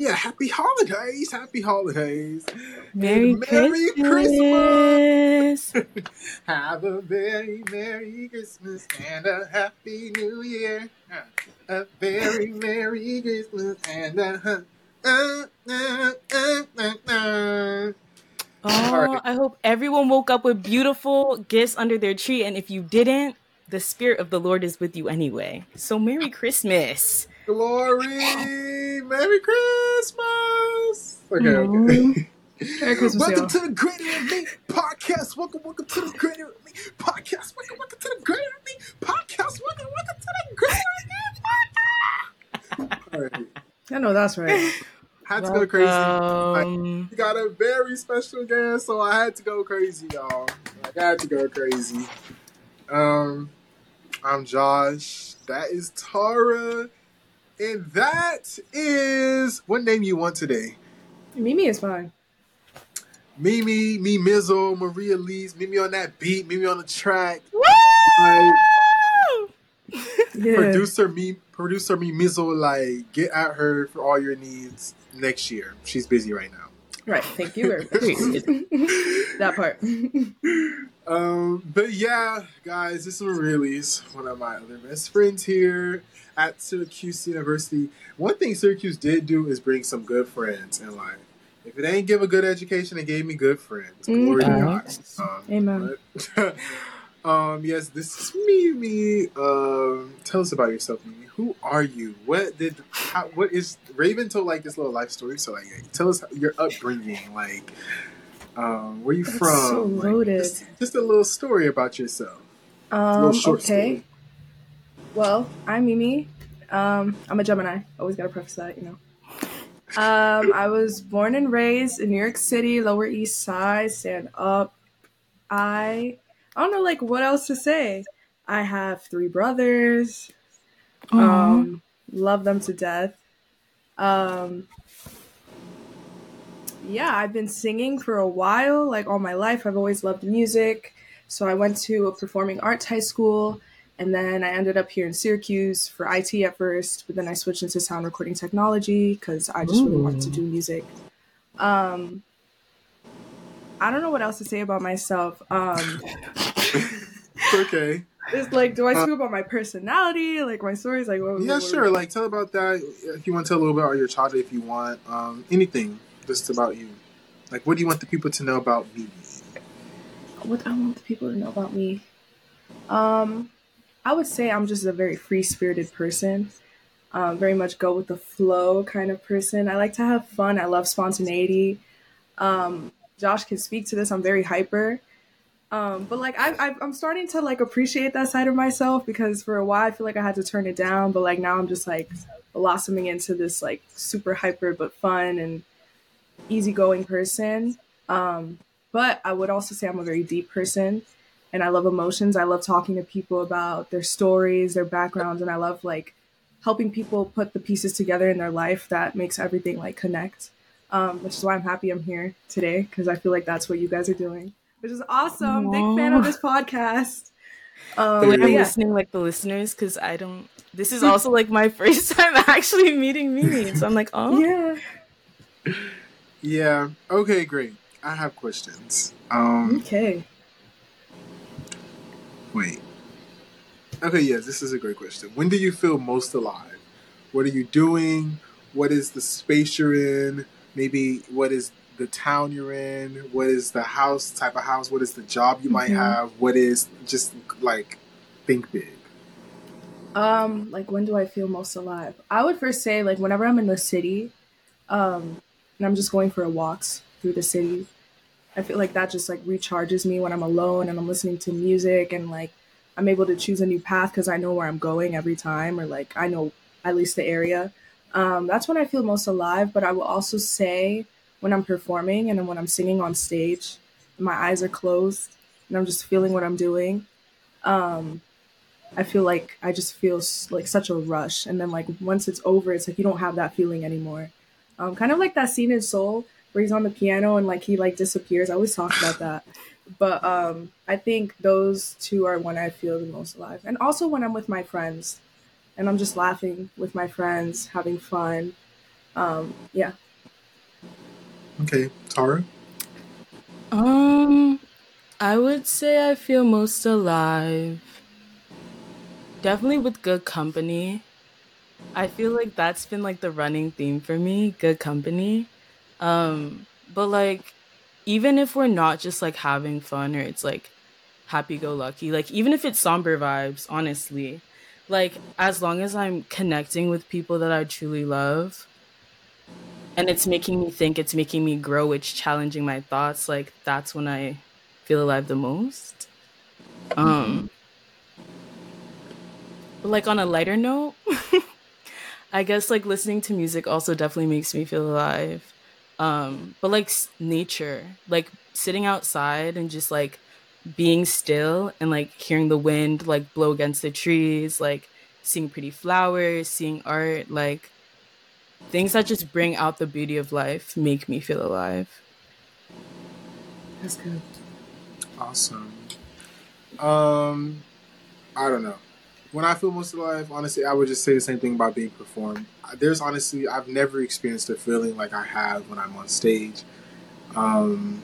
Yeah, happy holidays, happy holidays. Merry, Merry Christmas. Christmas. Have a very Merry Christmas and a Happy New Year. A very Merry Christmas and a. Uh, uh, uh, uh, uh. Oh, right. I hope everyone woke up with beautiful gifts under their tree. And if you didn't, the Spirit of the Lord is with you anyway. So, Merry Christmas. Glory! Merry Christmas! Okay, okay. Merry Christmas, Welcome y'all. to the Greater In Me podcast. Welcome, welcome to the Greater In Me podcast. Welcome, welcome to the Greater In Me podcast. Welcome, welcome to the Greater In Me podcast. All right, I know that's right. had to go crazy. Um, We got a very special guest, so I had to go crazy, y'all. Like, I had to go crazy. Um, I'm Josh. That is Tara, and that is what name you want today. Mimi is fine. Mimi, me Mizzle, Marie-Elise, Mimi on that beat, Mimi on the track. woo! Like, Yeah. producer me, producer me Mizzle, like get at her for all your needs next year. She's busy right now. Right. Thank you that part. Um, but yeah, guys, this is Lees, one of my other best friends here at Syracuse University. One thing Syracuse did do is bring some good friends in life. If it ain't give a good education, it gave me good friends. Glory to God. Um, Amen. but- um, yes, this is Mimi. Um, tell us about yourself, Mimi. Who are you? What did? How, what is Raven told like this little life story? So like, tell us your upbringing. Like, um, where you That's from? so Like, just, just a little story about yourself. a Um, little short okay. story. Well, I'm Mimi. Um, I'm a Gemini. Always gotta preface that, you know. Um, I was born and raised in New York City, Lower East Side. Stand up. I I don't know like what else to say. I have three brothers. Um, love them to death. Um, yeah, I've been singing for a while, like all my life. I've always loved music. So I went to a performing arts high school, and then I ended up here in Syracuse for IT at first, but then I switched into sound recording technology because I just really wanted to do music. Um, I don't know what else to say about myself. Um, okay. it's like, do I speak about my personality, like my stories, like what? Yeah, what- sure. Like, tell about that. If you want to tell a little bit about your childhood, if you want, um, anything just about you. Like, what do you want the people to know about me? what I want the people to know about me. Um, I would say I'm just a very free spirited person. Um, very much go with the flow kind of person. I like to have fun. I love spontaneity. Um, Josh can speak to this. I'm very hyper. Um, but like I, I'm starting to like appreciate that side of myself because for a while I feel like I had to turn it down. But like now I'm just like blossoming into this like super hyper but fun and easygoing person. Um, but I would also say I'm a very deep person and I love emotions. I love talking to people about their stories, their backgrounds, and I love like helping people put the pieces together in their life that makes everything like connect. Um, which is why I'm happy I'm here today because I feel like that's what you guys are doing, which is awesome. Big fan of this podcast. Um, the way but I'm yeah. listening, like the listeners, because I don't. This is also like my first time actually meeting Mimi, so I'm like, oh, Yeah. Yeah. Okay, great. I have questions. Um, Okay. wait. Okay, yes, this is a great question. When do you feel most alive? What are you doing? What is the space you're in? Maybe what is the town you're in? What is the house type of house? What is the job you might Mhm. have? What is just like think big? Um, like when do I feel most alive? I would first say like whenever I'm in the city, um, and I'm just going for a walks through the city. I feel like that just like recharges me when I'm alone and I'm listening to music and like I'm able to choose a new path because I know where I'm going every time or like I know at least the area. Um, that's when I feel most alive. But I will also say when I'm performing and when I'm singing on stage, my eyes are closed and I'm just feeling what I'm doing. Um, I feel like I just feel like such a rush, and then like once it's over, it's like you don't have that feeling anymore. Um, kind of like that scene in Soul where he's on the piano and like he like disappears. I always talk about that, but um, I think those two are when I feel the most alive, and also when I'm with my friends, and I'm just laughing with my friends, having fun. Um, yeah. Okay, Tara. Um, I would say I feel most alive. Definitely with good company. I feel like that's been like the running theme for me, good company. Um, but like even if we're not just like having fun or it's like happy go lucky, like even if it's somber vibes, honestly, like as long as I'm connecting with people that I truly love and it's making me think, it's making me grow, it's challenging my thoughts, like that's when I feel alive the most. Um but like on a lighter note, I guess like listening to music also definitely makes me feel alive. Um, but like s- nature, like sitting outside and just like being still and like hearing the wind like blow against the trees, like seeing pretty flowers, seeing art, like things that just bring out the beauty of life make me feel alive. That's good. Awesome. Um, I don't know. When I feel most alive, honestly, I would just say the same thing about being performed. There's honestly, I've never experienced a feeling like I have when I'm on stage, um,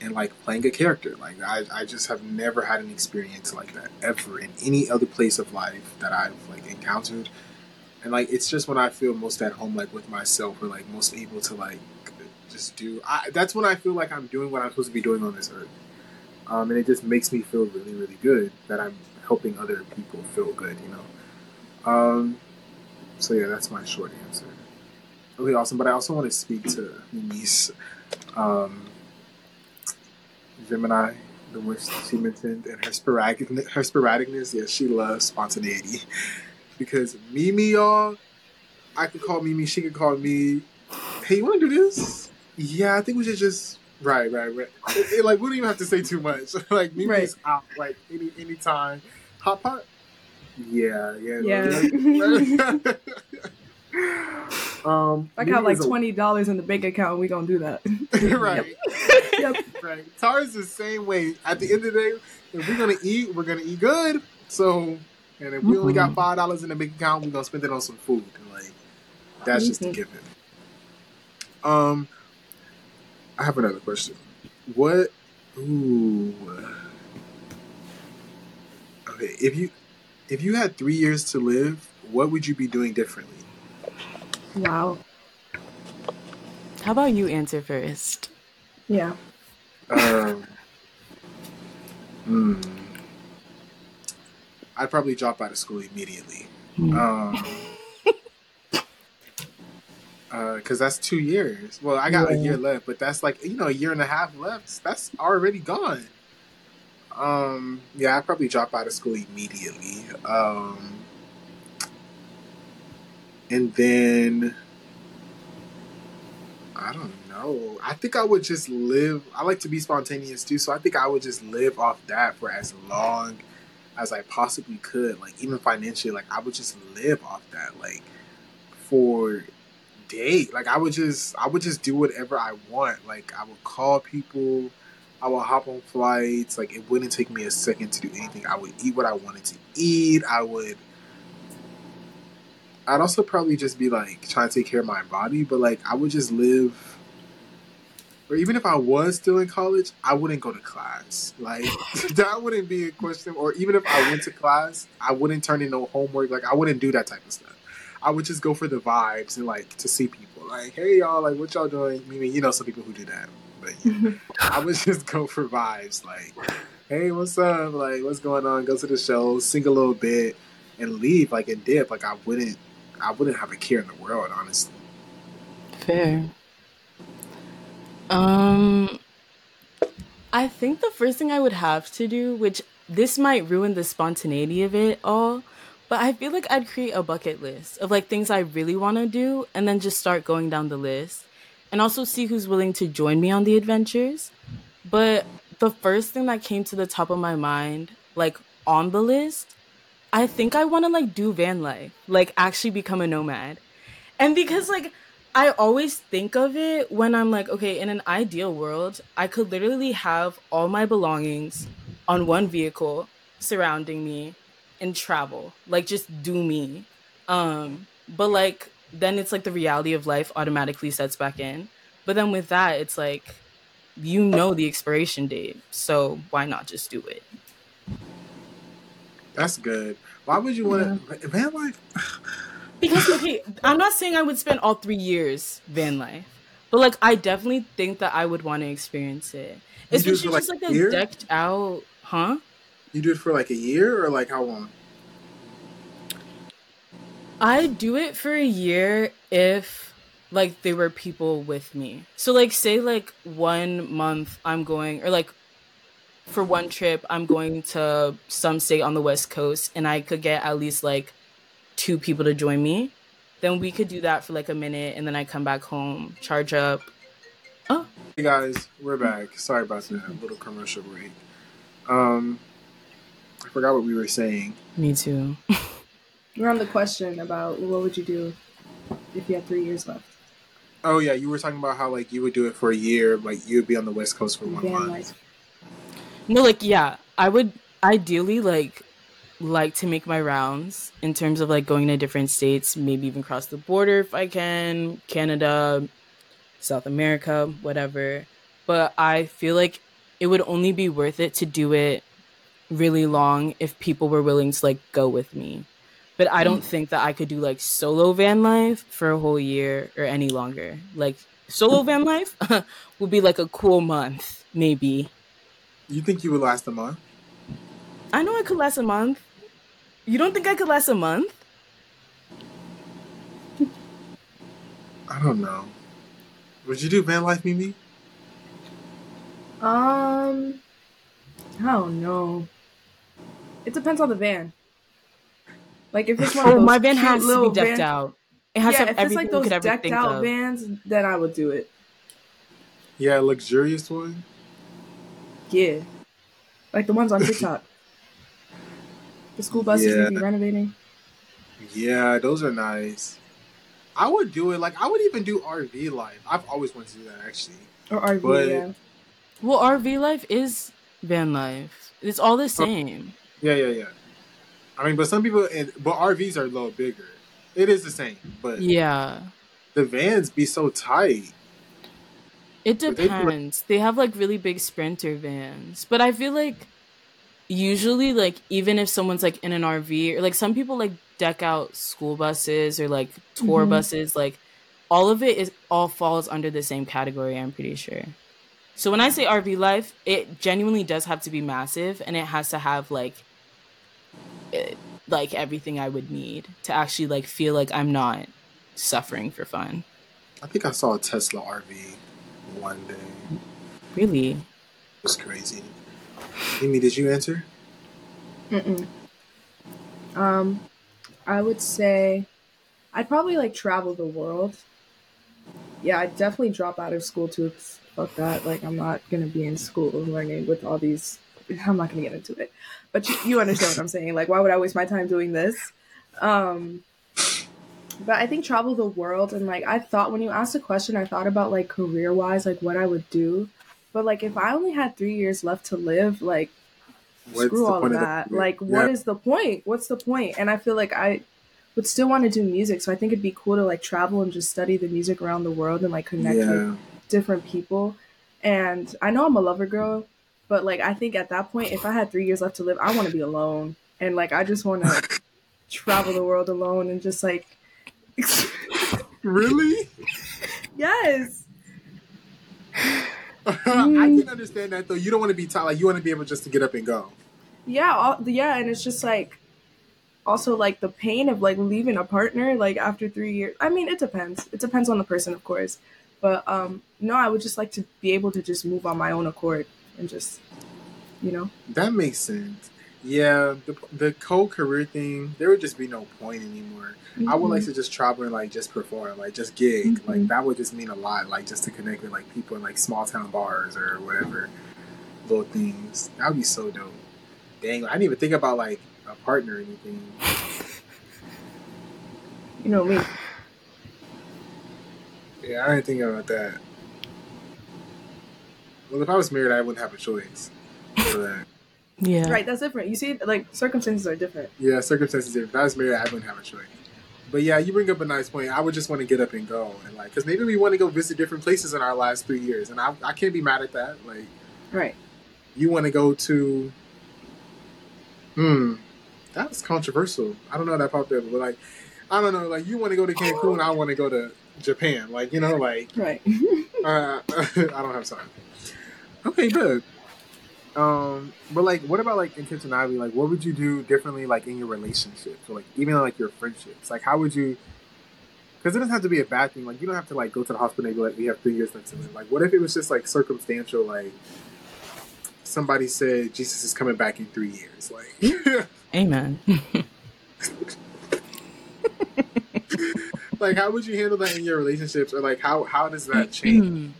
and like playing a character. Like I, I just have never had an experience like that ever in any other place of life that I've like encountered. And like it's just when I feel most at home, like with myself, or like most able to like just do. I, that's when I feel like I'm doing what I'm supposed to be doing on this earth. Um, and it just makes me feel really, really good that I'm helping other people feel good, you know. Um, so yeah, that's my short answer. Okay, awesome. But I also want to speak to Mimi's um, Gemini, the which she mentioned, and her sporadic her sporadicness. Yeah, she loves spontaneity because Mimi, y'all, I could call Mimi, she could call me. Hey, you want to do this? Yeah, I think we should just right, right, right. It, it, like we don't even have to say too much. like Mimi's Right. out like any any time. Hot pot? Yeah, yeah. Yeah. um, I got like a- twenty dollars in the bank account, we gonna do that. right. Yep. right. Tara's the same way. At the end of the day, if we're gonna eat, we're gonna eat good. So, and if we only got five dollars in the bank account, we're gonna spend it on some food. Like that's just a given. Um, I have another question. What? Ooh. Okay, if you if you had three years to live, what would you be doing differently? Wow. How about you answer first? Yeah. Um, hmm. I'd probably drop out of school immediately. Um, because that's two years. Well, I got a year left, but that's like you know a year and a half left. That's already gone. Um, yeah, I'd probably drop out of school immediately. Um, and then I don't know. I think I would just live. I like to be spontaneous too, so I think I would just live off that for as long as I possibly could. Like even financially, like I would just live off that, like for days. Like I would just, I would just do whatever I want. Like I would call people. I would hop on flights. Like it wouldn't take me a second to do anything. I would eat what I wanted to eat. I would. I'd also probably just be like trying to take care of my body, but like I would just live. Or even if I was still in college, I wouldn't go to class. Like that wouldn't be a question. Or even if I went to class, I wouldn't turn in no homework. Like I wouldn't do that type of stuff. I would just go for the vibes and like to see people. Like, hey y'all, like what y'all doing? I mean, you know, some people who do that, but yeah. I would just go for vibes. Like, hey, what's up? Like, what's going on? Go to the show, sing a little bit, and leave. Like, and dip. Like, I wouldn't, I wouldn't have a care in the world, honestly. Fair. Um, I think the first thing I would have to do, which this might ruin the spontaneity of it all, but I feel like I'd create a bucket list of like things I really want to do and then just start going down the list and also see who's willing to join me on the adventures. But the first thing that came to the top of my mind, like on the list, I think I want to like do van life, like actually become a nomad. And because like I always think of it when I'm like, okay, in an ideal world, I could literally have all my belongings on one vehicle surrounding me and travel, like just do me. Um, but like then it's like the reality of life automatically sets back in. But then with that, it's like you know the expiration date, so why not just do it? That's good. Why would you want to van life? because okay, I'm not saying I would spend all three years van life, but like I definitely think that I would want to experience it, especially like, just like a decked out, huh? You do it for like a year or like how long? I do it for a year if like there were people with me. So like say like one month I'm going or like for one trip I'm going to some state on the west coast and I could get at least like two people to join me. Then we could do that for like a minute and then I come back home, charge up. Oh, Hey guys, we're back. Sorry about that little commercial break. Um, forgot what we were saying. me too. We're on the question about what would you do if you had three years left? Oh yeah, you were talking about how like you would do it for a year, like you would be on the West Coast for one Van month. life. No, like yeah, I would ideally like like to make my rounds in terms of like going to different states, maybe even cross the border if I can, Canada, South America, whatever. But I feel like it would only be worth it to do it really long if people were willing to like go with me. But I don't think that I could do like solo van life for a whole year or any longer. Like solo van life would be like a cool month, maybe. You think you would last a month? I know I could last a month. You don't think I could last a month? I don't know. Would you do van life, Mimi? Um, I don't know. It depends on the van. Like if it's one of Oh, those my van has to little be decked van- out. It has yeah, to have if it's everything like those could ever decked think out of. vans, then I would do it. Yeah, a luxurious one. Yeah, like the ones on TikTok. the school buses Yeah. we be renovating. Yeah, those are nice. I would do it. Like I would even do RV life. I've always wanted to do that actually. Or RV, But- yeah. Well, RV life is van life. It's all the oh. same. Yeah, yeah, yeah. I mean, but some people, and but RVs are a little bigger. It is the same, but Yeah. the vans be so tight. It But they like- depends. They have like really big sprinter vans. But I feel like usually like even if someone's like in an RV or like some people like deck out school buses or like tour Mhm. buses, like all of it is all falls under the same category, I'm pretty sure. So when I say RV life, it genuinely does have to be massive and it has to have like like everything I would need to actually like feel like I'm not suffering for fun. I think I saw a Tesla RV one day. Really? It was crazy. Mimi, did you answer? Mm-mm. Um, I would say I'd probably like travel the world. Yeah, I'd definitely drop out of school too. 'cause Fuck that. Like, I'm not gonna be in school learning with all these. I'm not gonna get into it, but you, you understand what I'm saying. Like, why would I waste my time doing this? Um, but I think travel the world and like I thought when you asked the question, I thought about like career wise, like what I would do. But like if I only had three years left to live, like What's screw all of of that. career? like, what Yeah. is the point? What's the point? And I feel like I would still want to do music, so I think it'd be cool to like travel and just study the music around the world and like connect with different people. And I know I'm a lover girl, but like I think at that point, if I had three years left to live, I want to be alone, and like I just want to travel the world alone and just like, Really? yes, I can understand that though. You don't want to be tired. Like you want to be able just to get up and go. yeah, all, yeah, and it's just like also like the pain of like leaving a partner like after three years. I mean, it depends. It depends on the person, of course. But um no, I would just like to be able to just move on my own accord and just, you know. That makes sense. Yeah, the the co-career thing, there would just be no point anymore. I would like to just travel and like just perform, like just gig. Mhm. Like that would just mean a lot. Like just to connect with like people in like small town bars or whatever little things. That would be so dope. Dang, I didn't even think about like a partner or anything. you know me. Yeah, I didn't think about that. Well, if I was married, I wouldn't have a choice for that. Yeah. Right, that's different. You see, like circumstances are different. Yeah, circumstances. Different. If I was married, I wouldn't have a choice. but yeah, you bring up a nice point. I would just want to get up and go, and like, because maybe we want to go visit different places in our last three years, and I, I can't be mad at that. Like, Right. you want to go to, hmm, that's controversial. I don't know that popped up, but like, I don't know, like, you want to go to Cancun, I want to go to Japan, like, you know, like, Right. uh, I don't have time. Okay, good. Um, but like, what about like intentionality? Like, what would you do differently, like in your relationships, or like even like your friendships? Like, how would you? Because it doesn't have to be a bad thing. Like, you don't have to like go to the hospital and be like, we have three years left to live. Like, what if it was just like circumstantial? Like, somebody said Jesus is coming back in three years. Like, Amen. like how would you handle that in your relationships, or like how how does that change?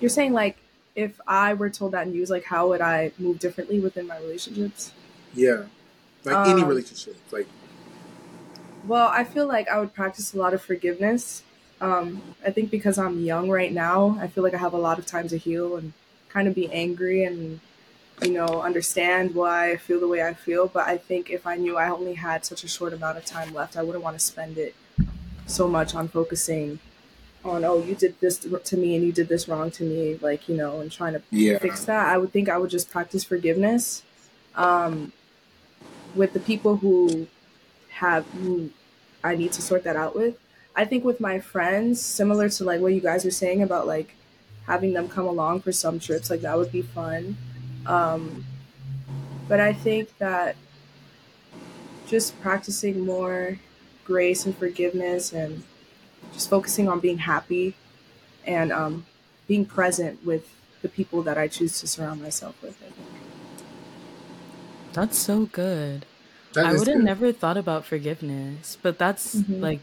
You're saying like if I were told that news, like how would I move differently within my relationships? yeah, like any Um, relationship. Like, Well, I feel like I would practice a lot of forgiveness. Um, I think because I'm young right now, I feel like I have a lot of time to heal and kind of be angry and, you know, understand why I feel the way I feel. But I think if I knew I only had such a short amount of time left, I wouldn't want to spend it so much on focusing on, oh, you did this to me and you did this wrong to me, like, you know, and trying to yeah, fix that. I would think I would just practice forgiveness um, with the people who have who I need to sort that out with. I think with my friends, similar to like what you guys were saying about like having them come along for some trips, like that would be fun. Um, but I think that just practicing more grace and forgiveness and just focusing on being happy and um, being present with the people that I choose to surround myself with. I think. That's so good. That I would have never thought about forgiveness, but that's Mhm. like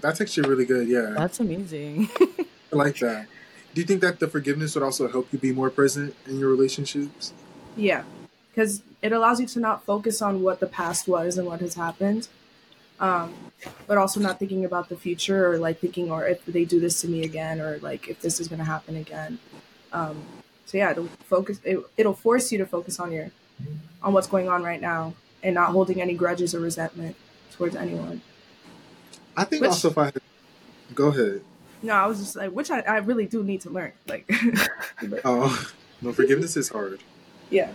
That's actually really good. Yeah, that's amazing. I like that. Do you think that the forgiveness would also help you be more present in your relationships? Yeah, because it allows you to not focus on what the past was and what has happened, um, but also not thinking about the future or like thinking or if they do this to me again or like if this is going to happen again. Um, so yeah, it'll focus. It, it'll force you to focus on your on what's going on right now and not holding any grudges or resentment towards anyone. I think Which- also if I go ahead. No, I was just like, which I, I really do need to learn. Like, but, Oh no, forgiveness is hard. yeah.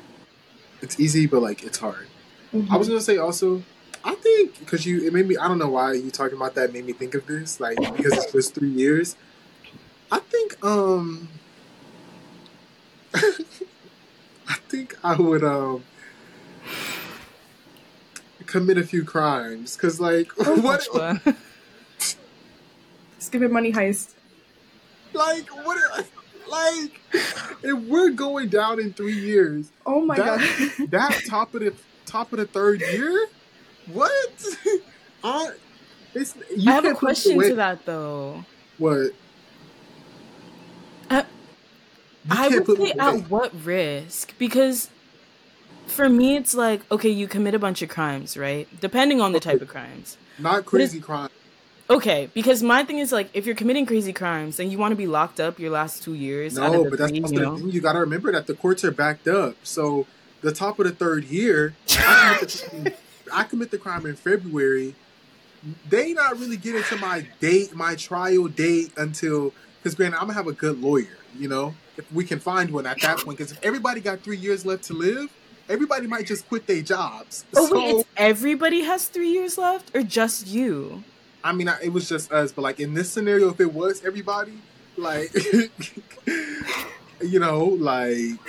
It's easy, but like it's hard. Mhm. I was gonna say also, I think because you it made me. I don't know why you talking about that made me think of this. Like because it was three years. I think um. I think I would um commit a few crimes because like Oh, what. Just give it money heist. like what like if we're going down in three years Oh my that, god. that top of the top of the third year what I, it's, you I have a question to that though. what Uh, You I would say at what risk? Because for me, it's like okay, you commit a bunch of crimes, right? Depending on the type of crimes. not crazy crimes. Okay, because my thing is like if you're committing crazy crimes, then you want to be locked up your last two years. no but that's three, you know? you got to remember that the courts are backed up so the top of the third year I commit the, I commit the crime in February they not really getting to my date my trial date until because granted I'm gonna have a good lawyer you know if we can find one at that point because if everybody got three years left to live everybody might just quit their jobs Oh so wait, it's everybody has three years left, or just you? I mean I, it was just us but like in this scenario if it was everybody like you know like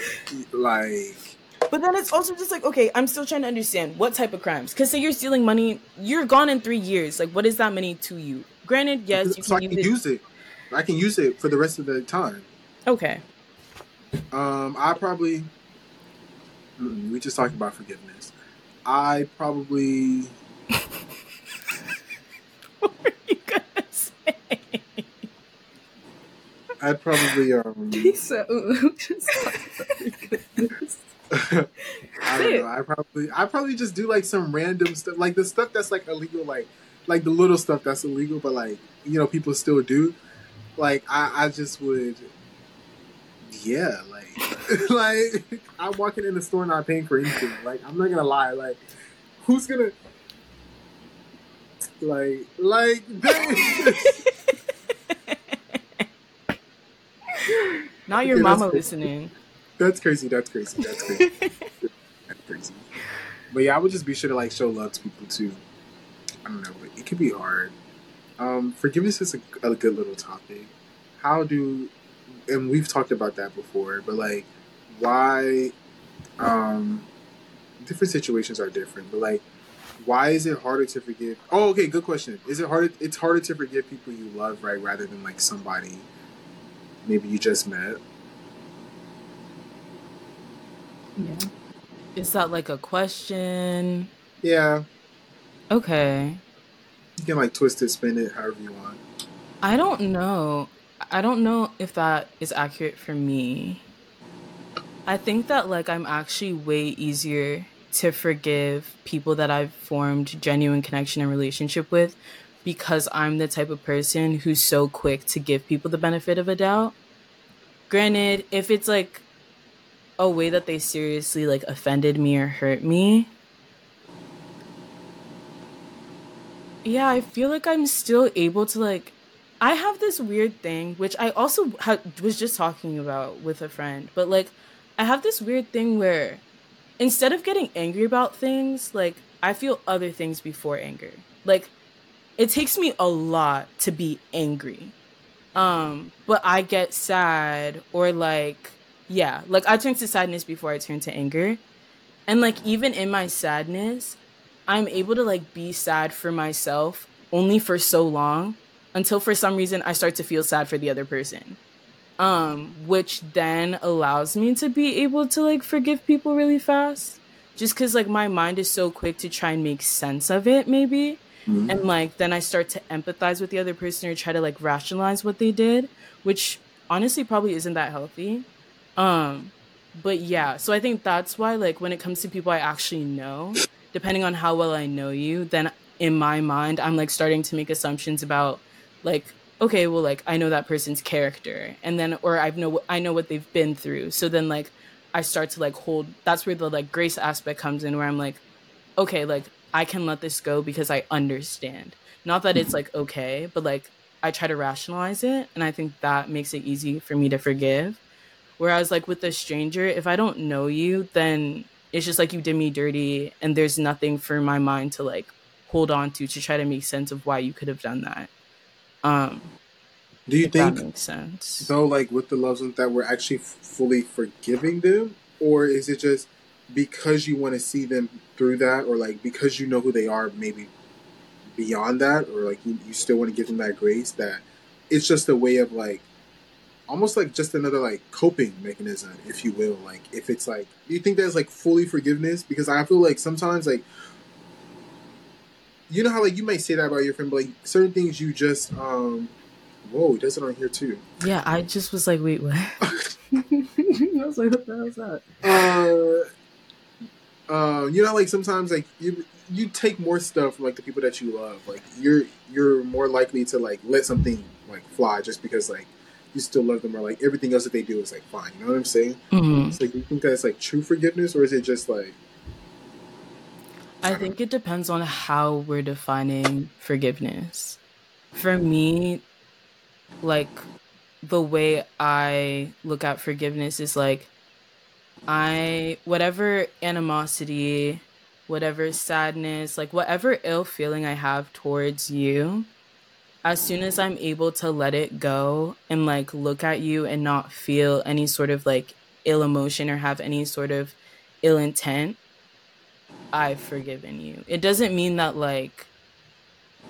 like But then it's also just like, okay, I'm still trying to understand what type of crimes. Because say you're stealing money, you're gone in three years. Like, what is that money to you? Granted, yes, you so I can can use it. use it. I can use it for the rest of the time. Okay. Um, I probably Mm, we just talked about forgiveness. I probably what were you gonna say? I'd probably um He said, "Ooh, just I don't know. I probably I probably just do like some random stuff, like the stuff that's like illegal, like like the little stuff that's illegal, but like you know people still do. Like I I just would, yeah, like like I'm walking in the store not paying for anything. Like I'm not gonna lie, like who's gonna Like, like, now your Okay, mama listening. That's crazy. That's crazy. That's crazy. that's crazy. But yeah, I would just be sure to like show love to people too. I don't know, but it could be hard. Um, forgiveness is a, a good little topic. How do, and we've talked about that before, but like, why? Um, different situations are different, but like, why is it harder to forgive? Oh, okay, good question. Is it harder? It's harder to forgive people you love, right, rather than like somebody maybe you just met. Yeah. Is that like a question? Yeah, Okay. you can like twist it, spin it, however you want. I don't know. I don't know if that is accurate for me. I think that like I'm actually way easier to forgive people that I've formed genuine connection and relationship with because I'm the type of person who's so quick to give people the benefit of a doubt. Granted, if it's like a way that they seriously like offended me or hurt me, yeah, I feel like I'm still able to like. I have this weird thing, which I also ha- was just talking about with a friend, but like, I have this weird thing where instead of getting angry about things, like, I feel other things before anger. Like, it takes me a lot to be angry. Um, but I get sad or like, yeah, like I turn to sadness before I turn to anger. And like, even in my sadness, I'm able to like be sad for myself only for so long until for some reason I start to feel sad for the other person. Um, which then allows me to be able to like forgive people really fast. Just cause like my mind is so quick to try and make sense of it, maybe. And like then I start to empathize with the other person or try to like rationalize what they did, which honestly probably isn't that healthy. Um, but yeah, so I think that's why like when it comes to people I actually know, depending on how well I know you, then in my mind I'm like starting to make assumptions about like okay, well like I know that person's character and then or I know I know what they've been through. So then like I start to like hold that's where the like grace aspect comes in where I'm like okay, like I can let this go because I understand. Not that it's like okay, but like I try to rationalize it and I think that makes it easy for me to forgive. Whereas like with a stranger, if I don't know you, then it's just like you did me dirty and there's nothing for my mind to like hold on to to try to make sense of why you could have done that. Um Do you if that think makes sense. so? Like with the loved ones that we're actually f- fully forgiving them, or is it just because you want to see them through that, or like because you know who they are, maybe beyond that, or like you, you still want to give them that grace that it's just a way of like almost like just another like coping mechanism, if you will. Like if it's like, do you think that's like fully forgiveness? Because I feel like sometimes like you know how like you might say that about your friend, but like certain things you just um whoa, it does it on here too. Yeah, I just was like, wait, what? I was like, what the hell is that? uh, uh, you know, like sometimes like you you take more stuff from like the people that you love. Like you're you're more likely to like let something like fly just because like you still love them or like everything else that they do is like fine. You know what I'm saying? Mm-hmm. It's like you think that's like true forgiveness or is it just like I think it depends on how we're defining forgiveness. For me, like the way I look at forgiveness is like I whatever animosity, whatever sadness, like whatever ill feeling I have towards you, as soon as I'm able to let it go and like look at you and not feel any sort of like ill emotion or have any sort of ill intent, I've forgiven you. It doesn't mean that like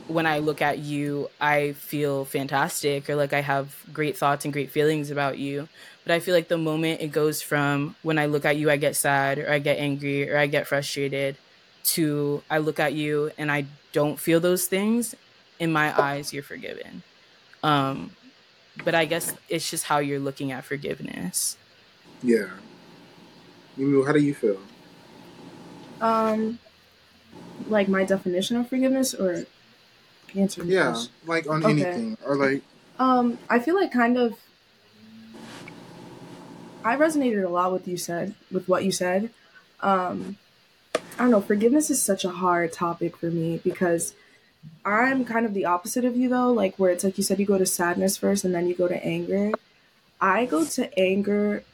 when I look at you, I feel fantastic or like I have great thoughts and great feelings about you. But I feel like the moment it goes from when I look at you, I get sad or I get angry or I get frustrated to I look at you and I don't feel those things, in my eyes, you're forgiven. Um, but I guess it's just how you're looking at forgiveness. yeah? You know, how do you feel? Um, like my definition of forgiveness or answering the Yeah, question? like on Okay. anything or like Um, I feel like kind of I resonated a lot with you said with what you said. Um, I don't know, forgiveness is such a hard topic for me because I'm kind of the opposite of you though, like where it's like you said you go to sadness first and then you go to anger. I go to anger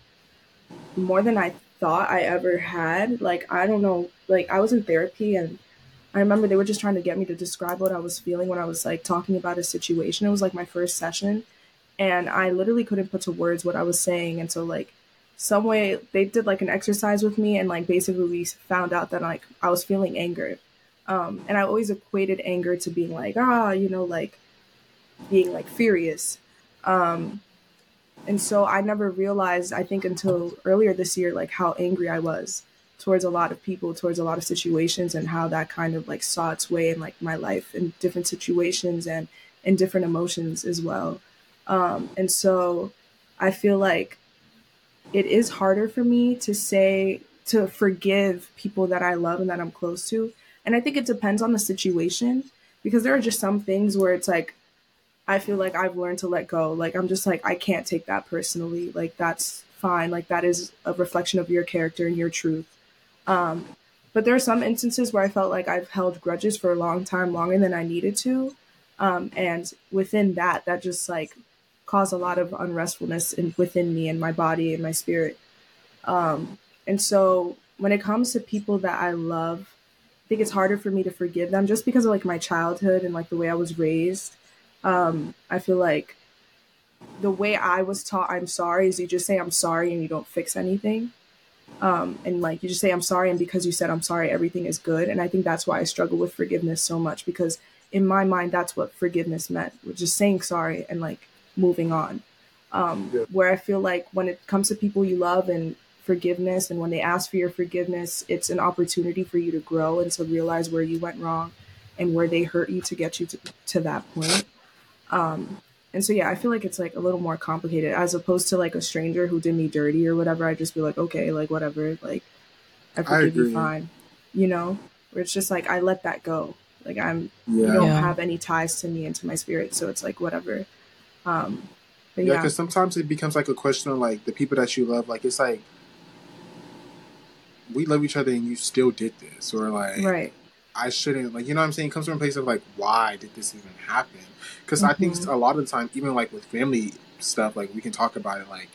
more than I thought I ever had. Like I don't know, like I was in therapy and I remember they were just trying to get me to describe what I was feeling when I was like talking about a situation. It was like my first session and I literally couldn't put to words what I was saying and so like some way they did like an exercise with me and like basically we found out that like I was feeling anger um, and I always equated anger to being like, ah, you know, like being like furious. Um, and so I never realized, I think until earlier this year, like how angry I was towards a lot of people, towards a lot of situations, and how that kind of like saw its way in like my life in different situations and in different emotions as well. Um, and so I feel like it is harder for me to say, to forgive people that I love and that I'm close to and I think it depends on the situation because there are just some things where it's like, I feel like I've learned to let go. Like, I'm just like, I can't take that personally. Like, that's fine. Like, that is a reflection of your character and your truth. Um, but there are some instances where I felt like I've held grudges for a long time, longer than I needed to. Um, and within that, that just like caused a lot of unrestfulness in, within me and my body and my spirit. Um, and so when it comes to people that I love, I think it's harder for me to forgive them just because of like my childhood and like the way I was raised. Um, I feel like the way I was taught I'm sorry is you just say I'm sorry and you don't fix anything. Um, and like you just say I'm sorry and because you said I'm sorry everything is good. And I think that's why I struggle with forgiveness so much because in my mind that's what forgiveness meant. which is saying sorry and like moving on. Um, yeah. Where I feel like when it comes to people you love and forgiveness and when they ask for your forgiveness it's an opportunity for you to grow and to realize where you went wrong and where they hurt you to get you to, to that point. Um, and so yeah i feel like it's like a little more complicated as opposed to like a stranger who did me dirty or whatever. I just be like okay like whatever like i forgive I you fine you know? Where it's just like i let that go. Like i'm yeah. you don't yeah. have any ties to me and to my spirit so it's like whatever. Um yeah, because yeah, sometimes it becomes like a question of like the people that you love. Like it's like we love each other and you still did this or like right i shouldn't like you know what i'm saying it comes from a place of like why did this even happen because mm-hmm. i think mm-hmm. a lot of the time even like with family stuff like we can talk about it like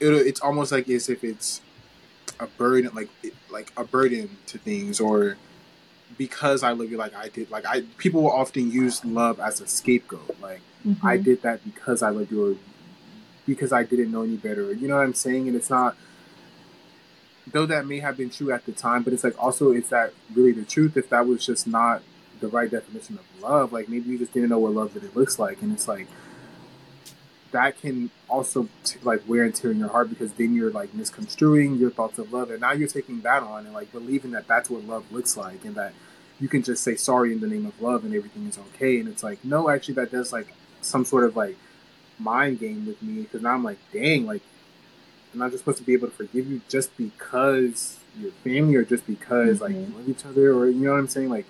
it, it's almost like as if it's a burden like like a burden to things or because I love you like I did like I people will often use love as a scapegoat like mm-hmm. I did that because I love you or because I didn't know any better you know what I'm saying and it's not though that may have been true at the time, but it's like also is that really the truth if that was just not the right definition of love? Like maybe you just didn't know what love really looks like, and it's like that can also t- like wear and tear in your heart because then you're like misconstruing your thoughts of love, and now you're taking that on and like believing that that's what love looks like, and that you can just say sorry in the name of love and everything is okay. And it's like no, actually that does like some sort of like mind game with me because now I'm like, dang, like I'm not just supposed to be able to forgive you just because you're family or just because mm-hmm. like you love each other or you know what I'm saying. Like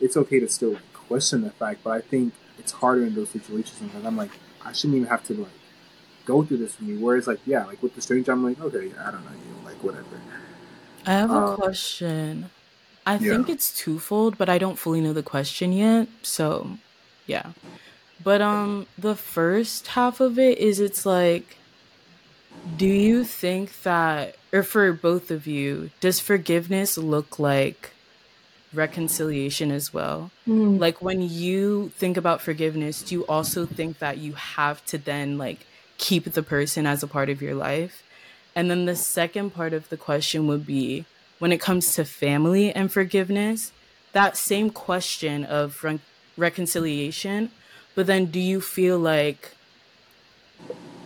it's okay to still question the fact, but I think it's harder in those situations because I'm like I shouldn't even have to like go through this for me. Whereas like yeah, like with the stranger, I'm like okay, I don't know you, like whatever. I have a um, question. I yeah. think it's twofold, but I don't fully know the question yet. So, yeah. But um the first half of it is it's like do you think that, or for both of you, does forgiveness look like reconciliation as well? Mm. Like when you think about forgiveness, do you also think that you have to then like keep the person as a part of your life? And then the second part of the question would be when it comes to family and forgiveness, that same question of re- reconciliation, but then do you feel like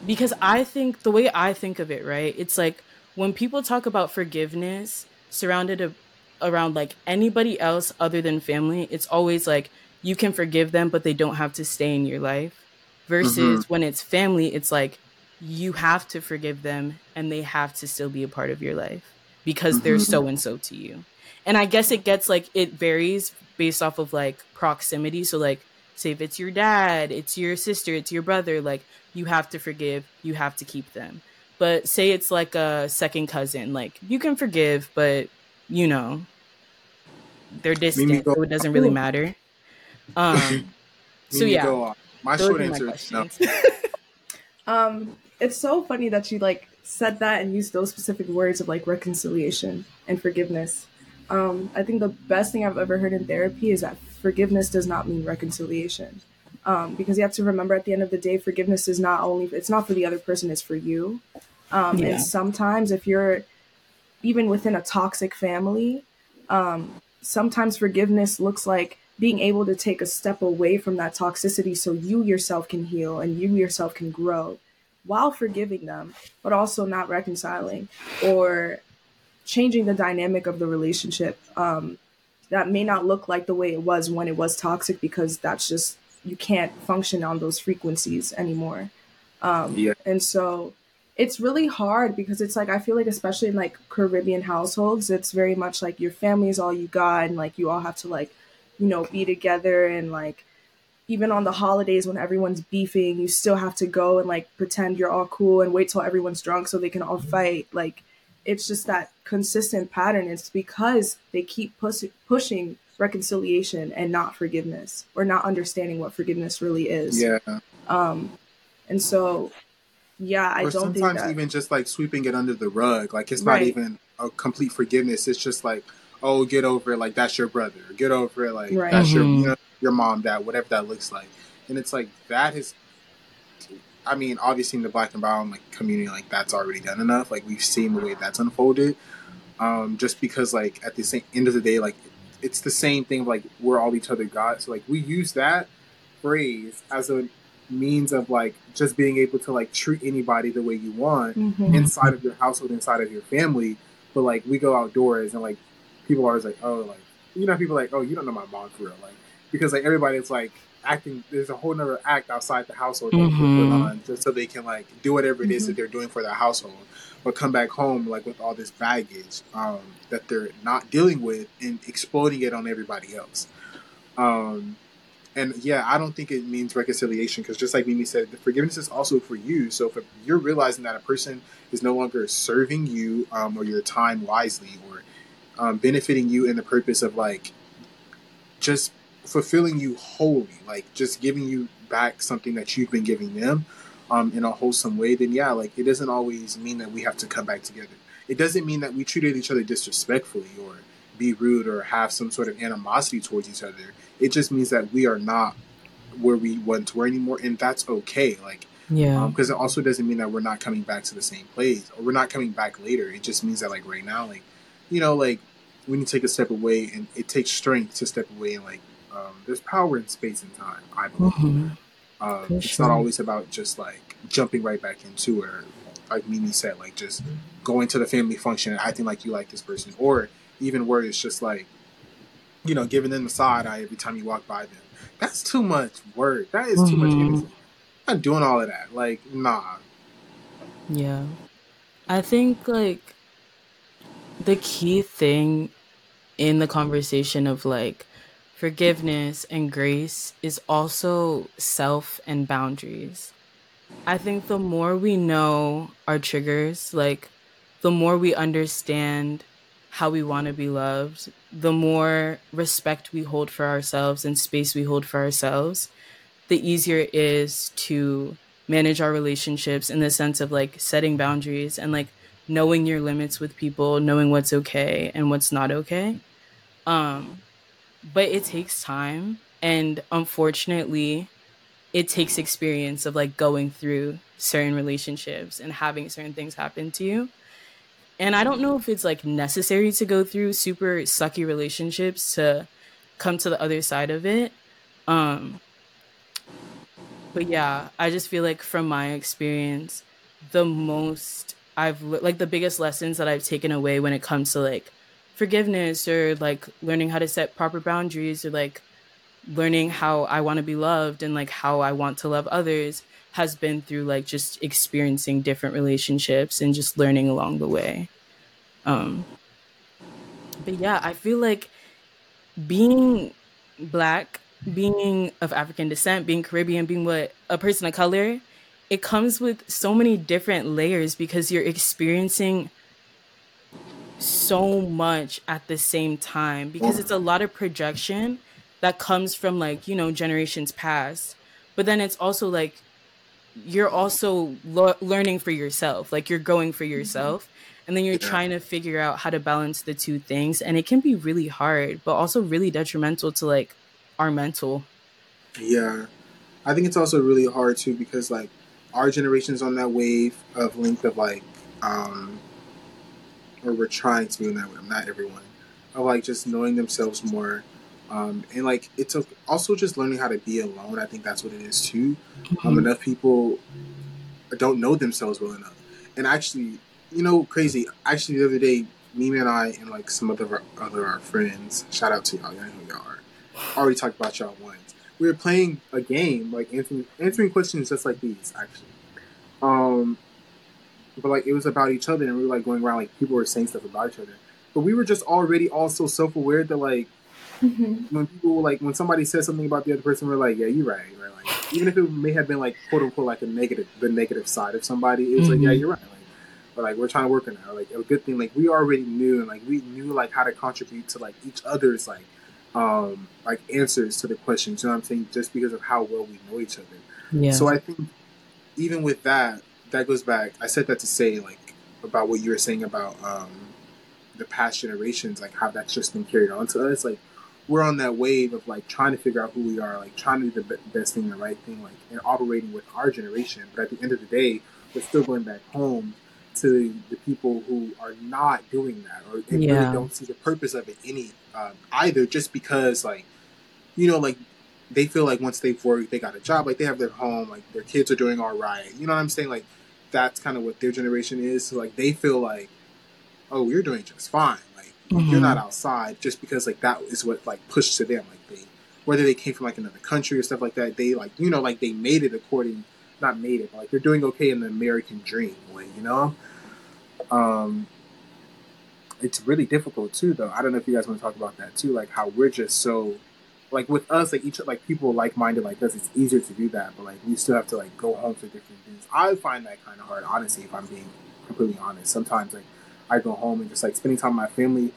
because I think the way I think of it, right? It's like when people talk about forgiveness surrounded a, around like anybody else other than family, it's always like you can forgive them, but they don't have to stay in your life. Versus mm-hmm. when it's family, it's like you have to forgive them and they have to still be a part of your life because mm-hmm. they're so and so to you. And I guess it gets like it varies based off of like proximity. So like say if it's your dad, it's your sister, it's your brother, like you have to forgive, you have to keep them. But say it's like a second cousin, like you can forgive, but you know, they're distant, so it doesn't really matter. Um, so yeah. My those short are my answer is no. Um, it's so funny that you like said that and used those specific words of like reconciliation and forgiveness. Um, I think the best thing I've ever heard in therapy is that forgiveness does not mean reconciliation. Um, because you have to remember at the end of the day, forgiveness is not only it's not for the other person, it's for you. Um, Yeah. And sometimes if you're even within a toxic family, um, sometimes forgiveness looks like being able to take a step away from that toxicity so you yourself can heal and you yourself can grow while forgiving them, but also not reconciling or changing the dynamic of the relationship. Um, that may not look like the way it was when it was toxic because that's just, you can't function on those frequencies anymore. Um, Yeah. And so it's really hard because it's like I feel like especially in like Caribbean households, it's very much like your family is all you got and like you all have to like, you know, be together and like even on the holidays when everyone's beefing, you still have to go and like pretend you're all cool and wait till everyone's drunk so they can all fight. Like it's just that consistent pattern. It's because they keep push- pushing reconciliation and not forgiveness or not understanding what forgiveness really is. Yeah. Um, and so, yeah, I or don't think sometimes that. even just like sweeping it under the rug. Like it's not even a complete forgiveness. It's just like, oh, get over it. Like that's your brother. Get over it. Like Right. that's your Mhm. you know, your mom, dad, whatever that looks like. And it's like that is. I mean, obviously in the black and brown like community, like that's already done enough. Like we've seen the way that's unfolded. Um, just because like at the same end of the day, like it's the same thing. Like we're all each other God. So like we use that phrase as a means of like just being able to like treat anybody the way you want Mhm. inside of your household, inside of your family. But like we go outdoors and like people are always like, oh, like you know, people like, oh, you don't know my mom for real, like because like everybody's like acting. There's a whole nother act outside the household that they put Mhm. on just so they can like do whatever it is Mhm. that they're doing for their household, but come back home like with all this baggage um, that they're not dealing with and exploding it on everybody else. Um, and yeah, I don't think it means reconciliation because just like Mimi said, the forgiveness is also for you. So if you're realizing that a person is no longer serving you um, or your time wisely or um, benefiting you in the purpose of like just fulfilling you wholly, like just giving you back something that you've been giving them um, in a wholesome way, then yeah, like it doesn't always mean that we have to come back together. It doesn't mean that we treated each other disrespectfully or be rude or have some sort of animosity towards each other. It just means that we are not where we once were anymore, and that's okay. Like, Yeah. because it also doesn't mean that we're not coming back to the same place or we're not coming back later. It just means that like right now, like you know, like we need to take a step away, and it takes strength to step away. And like, um, there's power in space and time. I believe. Mhm. Um, it's sure. not always about just like jumping right back into it, or like Mimi said, like just going to the family function and acting like you like this person, or even where it's just like, you know, giving them the side eye every time you walk by them. That's too much work. That is too much Mhm. energy. I'm not doing all of that. Like, nah. Yeah. I think like the key thing in the conversation of like forgiveness and grace is also self and boundaries. I think the more we know our triggers, like the more we understand how we want to be loved, the more respect we hold for ourselves and space we hold for ourselves, the easier it is to manage our relationships in the sense of like setting boundaries and like knowing your limits with people, knowing what's okay and what's not okay. Um but it takes time and unfortunately it takes experience of like going through certain relationships and having certain things happen to you. And I don't know if it's like necessary to go through super sucky relationships to come to the other side of it. Um but yeah, I just feel like from my experience, the most I've like the biggest lessons that I've taken away when it comes to like forgiveness or like learning how to set proper boundaries or like learning how I want to be loved and like how I want to love others has been through like just experiencing different relationships and just learning along the way. Um but yeah, I feel like being black, being of African descent, being Caribbean, being what a person of color, it comes with so many different layers because you're experiencing so much at the same time because it's a lot of projection that comes from like, you know, generations past. But then it's also like you're also lo- learning for yourself. Like you're going for yourself. Mm-hmm. And then you're yeah. trying to figure out how to balance the two things. And it can be really hard, but also really detrimental to like our mental. Yeah. I think it's also really hard too because like our generation's on that wave of length of like um or we're trying to be in that way, I'm not everyone. Of like just knowing themselves more. Um, and like it's also just learning how to be alone. I think that's what it is too. Um, mm-hmm. Um, enough people don't know themselves well enough. And actually, you know, crazy. Actually, the other day, Mimi and I and like some other other our friends. Shout out to y'all. Y'all know who y'all are. Already talked about y'all once. We were playing a game, like answering answering questions just like these, actually. Um, but like it was about each other, and we were like going around like people were saying stuff about each other. But we were just already all so self aware that like mm-hmm. when people like when somebody says something about the other person, we're like, yeah, you're right, right. Like even if it may have been like quote unquote like a negative, the negative side of somebody, it was mm-hmm. like, yeah, you're right. Like, but like we're trying to work on that. Like a good thing, like we already knew and like we knew like how to contribute to like each other's like um like answers to the questions. You know what I'm saying? Just because of how well we know each other. Yeah. So I think even with that, that goes back. I said that to say like about what you were saying about um the past generations, like how that's just been carried on to us. Like we're on that wave of like trying to figure out who we are, like trying to do the best thing, the right thing, like and operating with our generation. But at the end of the day, we're still going back home to the people who are not doing that or yeah. really don't see the purpose of it any um, either just because like you know like they feel like once they've worked they got a job like they have their home like their kids are doing all right you know what i'm saying like that's kind of what their generation is so, like they feel like oh you're doing just fine like mm-hmm. you're not outside just because like that is what like pushed to them like they whether they came from like another country or stuff like that they like you know like they made it according not made it, but like they're doing okay in the American dream way, you know. Um, it's really difficult too, though. I don't know if you guys want to talk about that too, like how we're just so, like with us, like each like people like minded like us, it's easier to do that, but like we still have to like go home for different things. I find that kind of hard, honestly, if I'm being completely honest. Sometimes like I go home and just like spending time with my family.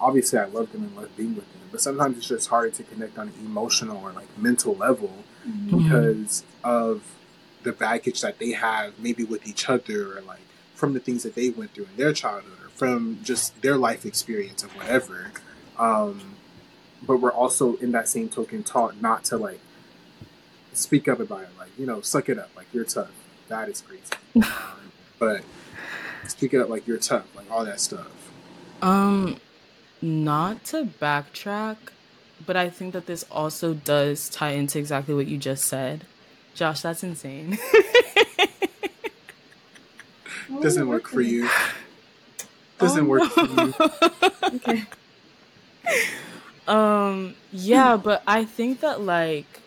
Obviously, I love them and love being with them, but sometimes it's just hard to connect on an emotional or like mental level mm-hmm. because of the baggage that they have, maybe with each other, or like from the things that they went through in their childhood, or from just their life experience of whatever. Um, but we're also in that same token taught not to like speak up about it, like you know, suck it up, like you're tough. That is crazy. um, but speak it up like you're tough, like all that stuff. Um, not to backtrack, but I think that this also does tie into exactly what you just said. Josh, that's insane. Doesn't work for you. Doesn't oh, work for you. okay. Um yeah, but I think that like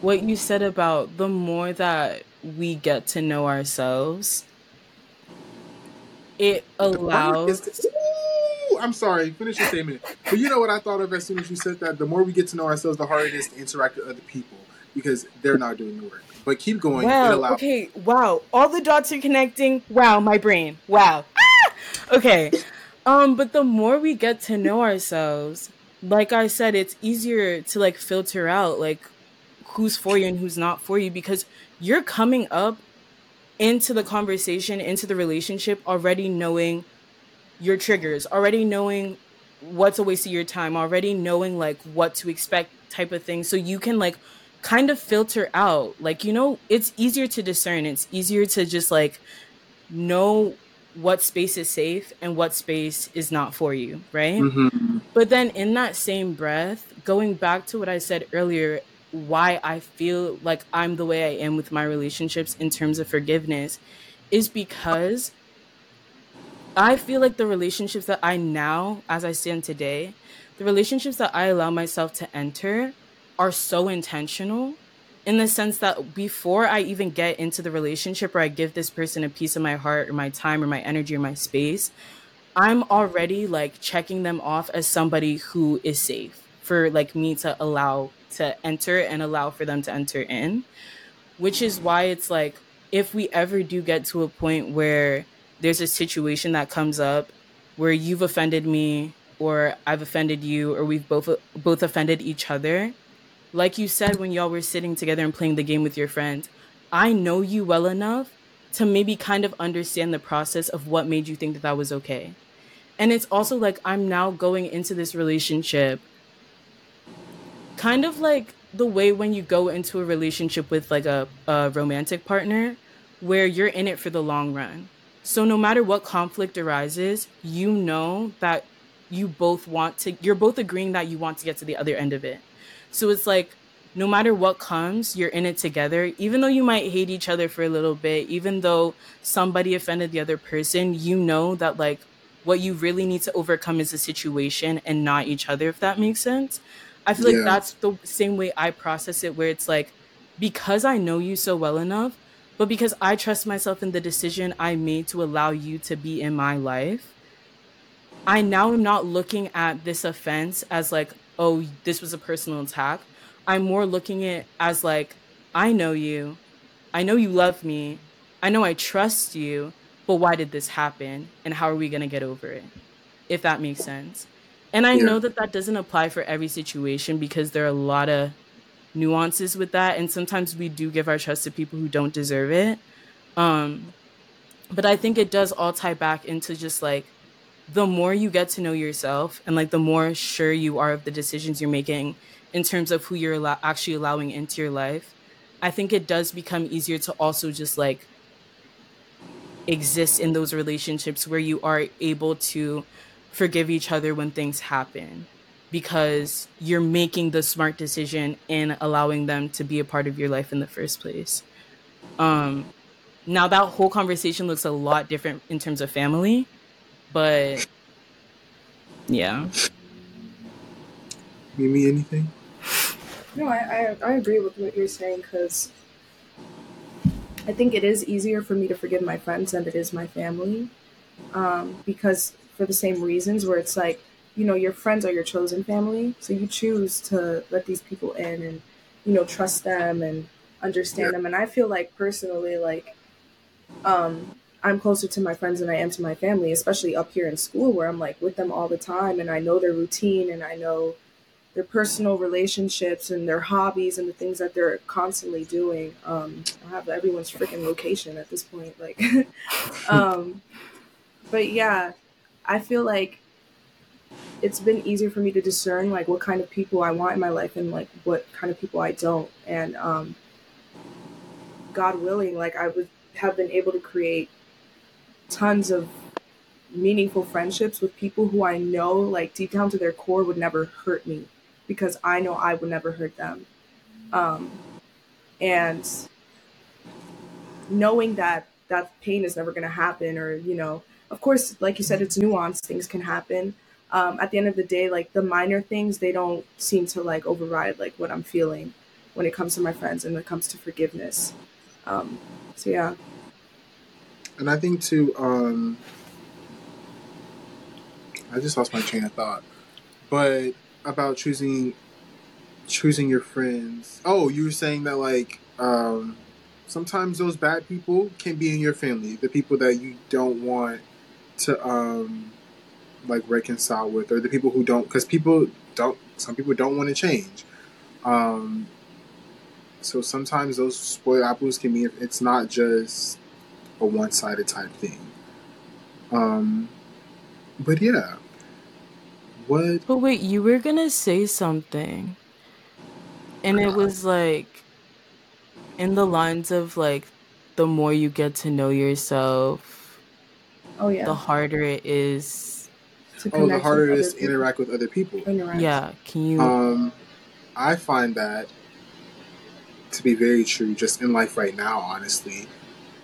what you said about the more that we get to know ourselves, it allows I'm sorry, finish your statement. But you know what I thought of as soon as you said that? The more we get to know ourselves, the harder it is to interact with other people because they're not doing the work. But keep going. Wow. Okay. Wow. All the dots are connecting. Wow. My brain. Wow. Ah! Okay. Um. But the more we get to know ourselves, like I said, it's easier to like filter out like who's for you and who's not for you because you're coming up into the conversation, into the relationship already knowing your triggers, already knowing what's a waste of your time, already knowing like what to expect type of thing. So you can like kind of filter out like you know it's easier to discern it's easier to just like know what space is safe and what space is not for you right mm-hmm. but then in that same breath going back to what i said earlier why i feel like i'm the way i am with my relationships in terms of forgiveness is because i feel like the relationships that i now as i stand today the relationships that i allow myself to enter are so intentional in the sense that before I even get into the relationship or I give this person a piece of my heart or my time or my energy or my space, I'm already like checking them off as somebody who is safe for like me to allow to enter and allow for them to enter in. Which is why it's like if we ever do get to a point where there's a situation that comes up where you've offended me or I've offended you or we've both both offended each other, like you said when y'all were sitting together and playing the game with your friend, I know you well enough to maybe kind of understand the process of what made you think that that was okay. And it's also like I'm now going into this relationship kind of like the way when you go into a relationship with like a, a romantic partner where you're in it for the long run. So no matter what conflict arises, you know that you both want to you're both agreeing that you want to get to the other end of it. So it's like no matter what comes, you're in it together. Even though you might hate each other for a little bit, even though somebody offended the other person, you know that like what you really need to overcome is the situation and not each other, if that makes sense. I feel yeah. like that's the same way I process it, where it's like, because I know you so well enough, but because I trust myself in the decision I made to allow you to be in my life, I now am not looking at this offense as like, oh, this was a personal attack. I'm more looking at it as like, I know you. I know you love me. I know I trust you, but why did this happen? And how are we going to get over it? If that makes sense. And I yeah. know that that doesn't apply for every situation because there are a lot of nuances with that. And sometimes we do give our trust to people who don't deserve it. Um, but I think it does all tie back into just like the more you get to know yourself and like the more sure you are of the decisions you're making in terms of who you're actually allowing into your life, I think it does become easier to also just like exist in those relationships where you are able to forgive each other when things happen because you're making the smart decision in allowing them to be a part of your life in the first place. Um, now that whole conversation looks a lot different in terms of family, but yeah. Mimi, anything? No, I, I, I agree with what you're saying because I think it is easier for me to forgive my friends than it is my family. Um, because for the same reasons, where it's like, you know, your friends are your chosen family. So you choose to let these people in and, you know, trust them and understand yeah. them. And I feel like personally, like, um, I'm closer to my friends than I am to my family, especially up here in school where I'm like with them all the time and I know their routine and I know their personal relationships and their hobbies and the things that they're constantly doing. Um, I have everyone's freaking location at this point. Like, um, but yeah, I feel like it's been easier for me to discern like what kind of people I want in my life and like what kind of people I don't. And um, God willing, like I would have been able to create tons of meaningful friendships with people who I know like deep down to their core would never hurt me because I know I would never hurt them. Um, and knowing that that pain is never going to happen, or, you know, of course, like you said, it's nuanced, things can happen. Um, at the end of the day, like the minor things, they don't seem to like override like what I'm feeling when it comes to my friends and when it comes to forgiveness. Um, so, yeah. And I think too, um, I just lost my train of thought. But about choosing choosing your friends. Oh, you were saying that like um, sometimes those bad people can be in your family, the people that you don't want to um, like reconcile with, or the people who don't, because people don't. Some people don't want to change. Um, so sometimes those spoiled apples can be. It's not just a one-sided type thing. Um, but yeah, what? But wait, you were gonna say something. And it was like in the lines of like the more you get to know yourself, oh yeah, the harder it is. oh, the harder it is to interact with other people. Interact. Yeah, can you? Um, I find that to be very true, just in life right now, honestly,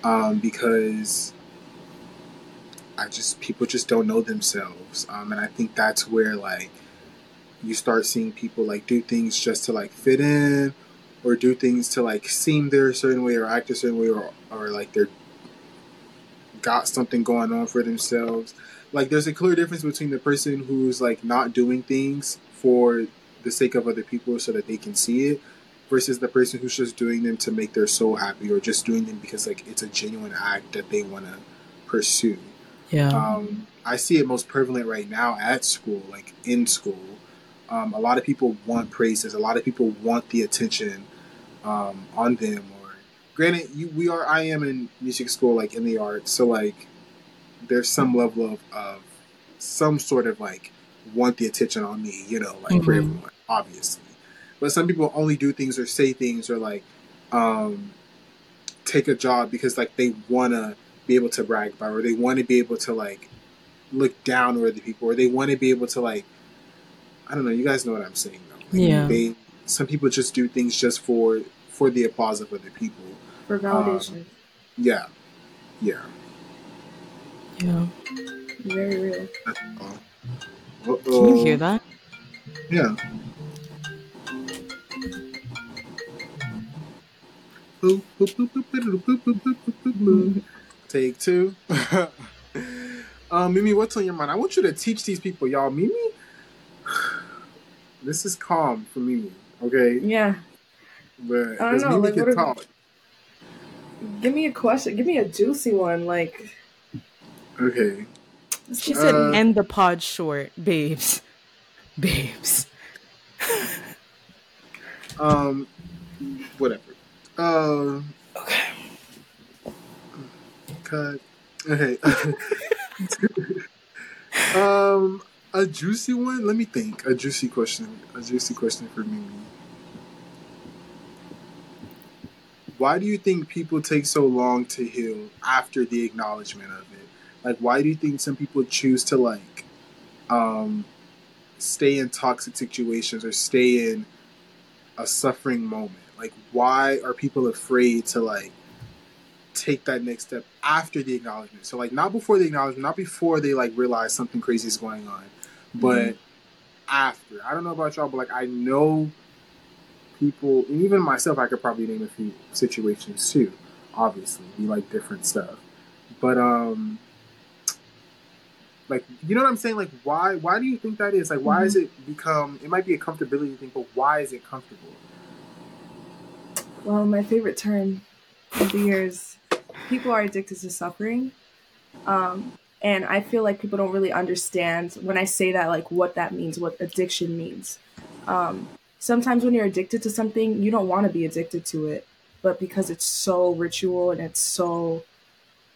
um, because I just people just don't know themselves, um, and I think that's where like you start seeing people like do things just to like fit in, or do things to like seem they're a certain way or act a certain way, or or like they're got something going on for themselves. Like there's a clear difference between the person who's like not doing things for the sake of other people so that they can see it versus the person who's just doing them to make their soul happy or just doing them because like it's a genuine act that they want to pursue Yeah. Um, I see it most prevalent right now at school, like in school. Um, a lot of people want praises. A lot of people want the attention um, on them. Or granted, you, we are. I am in music school, like in the arts, so like there's some level of, of some sort of like want the attention on me, you know, like for Mhm. everyone, obviously. But some people only do things or say things or like um, take a job because like they wanna be able to brag about, or they want to be able to like look down on other people, or they want to be able to like I don't know. You guys know what I'm saying, though. Like, Yeah. They some people just do things just for for the applause of other people. For validation. Yeah, yeah. Yeah. Very real. That's all. Can you hear that? Yeah. Take two. um, Mimi, what's on your mind? I want you to teach these people, y'all. Mimi, this is calm for Mimi, okay? Yeah. But I don't know, Mimi like, can what are- talk. Give me a question. Give me a juicy one. Like, Okay. She said, Uh, "End the pod short, babes, babes." Um, whatever. Uh, Okay. cut. Okay. um, a juicy one. Let me think. A juicy question. A juicy question for me. Why do you think people take so long to heal after the acknowledgement of it? Like, why do you think some people choose to like, um, stay in toxic situations or stay in a suffering moment? Like, why are people afraid to like take that next step after the acknowledgement? So, like, not before the acknowledgement, not before they like realize something crazy is going on, but after. I don't know about y'all, but like, I know people, and even myself, I could probably name a few situations too. Obviously, we like different stuff, but um. Like you know what I'm saying? Like why why do you think that is? Like why is it become it might be a comfortability thing, but why is it comfortable? Well, my favorite term of the year is people are addicted to suffering. Um, and I feel like people don't really understand when I say that, like what that means, what addiction means. Um, sometimes when you're addicted to something, you don't want to be addicted to it, but because it's so ritual and it's so,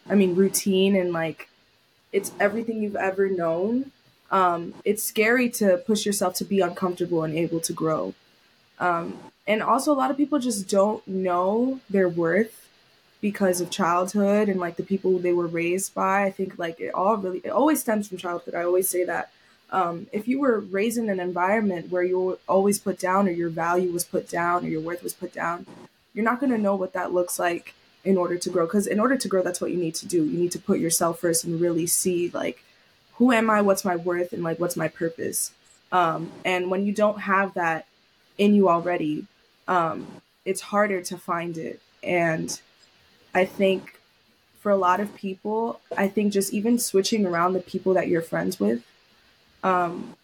I mean, routine and like it's everything you've ever known. Um, it's scary to push yourself to be uncomfortable and able to grow. Um, and also, a lot of people just don't know their worth because of childhood and like the people they were raised by. I think like it all really, it always stems from childhood. I always say that. Um, if you were raised in an environment where you were always put down or your value was put down or your worth was put down, you're not going to know what that looks like in order to grow. Because in order to grow, that's what you need to do. You need to put yourself first and really see like, who am I? What's my worth? And like, what's my purpose? Um, and when you don't have that in you already, um, it's harder to find it. And I think for a lot of people, I think just even switching around the people that you're friends with, um,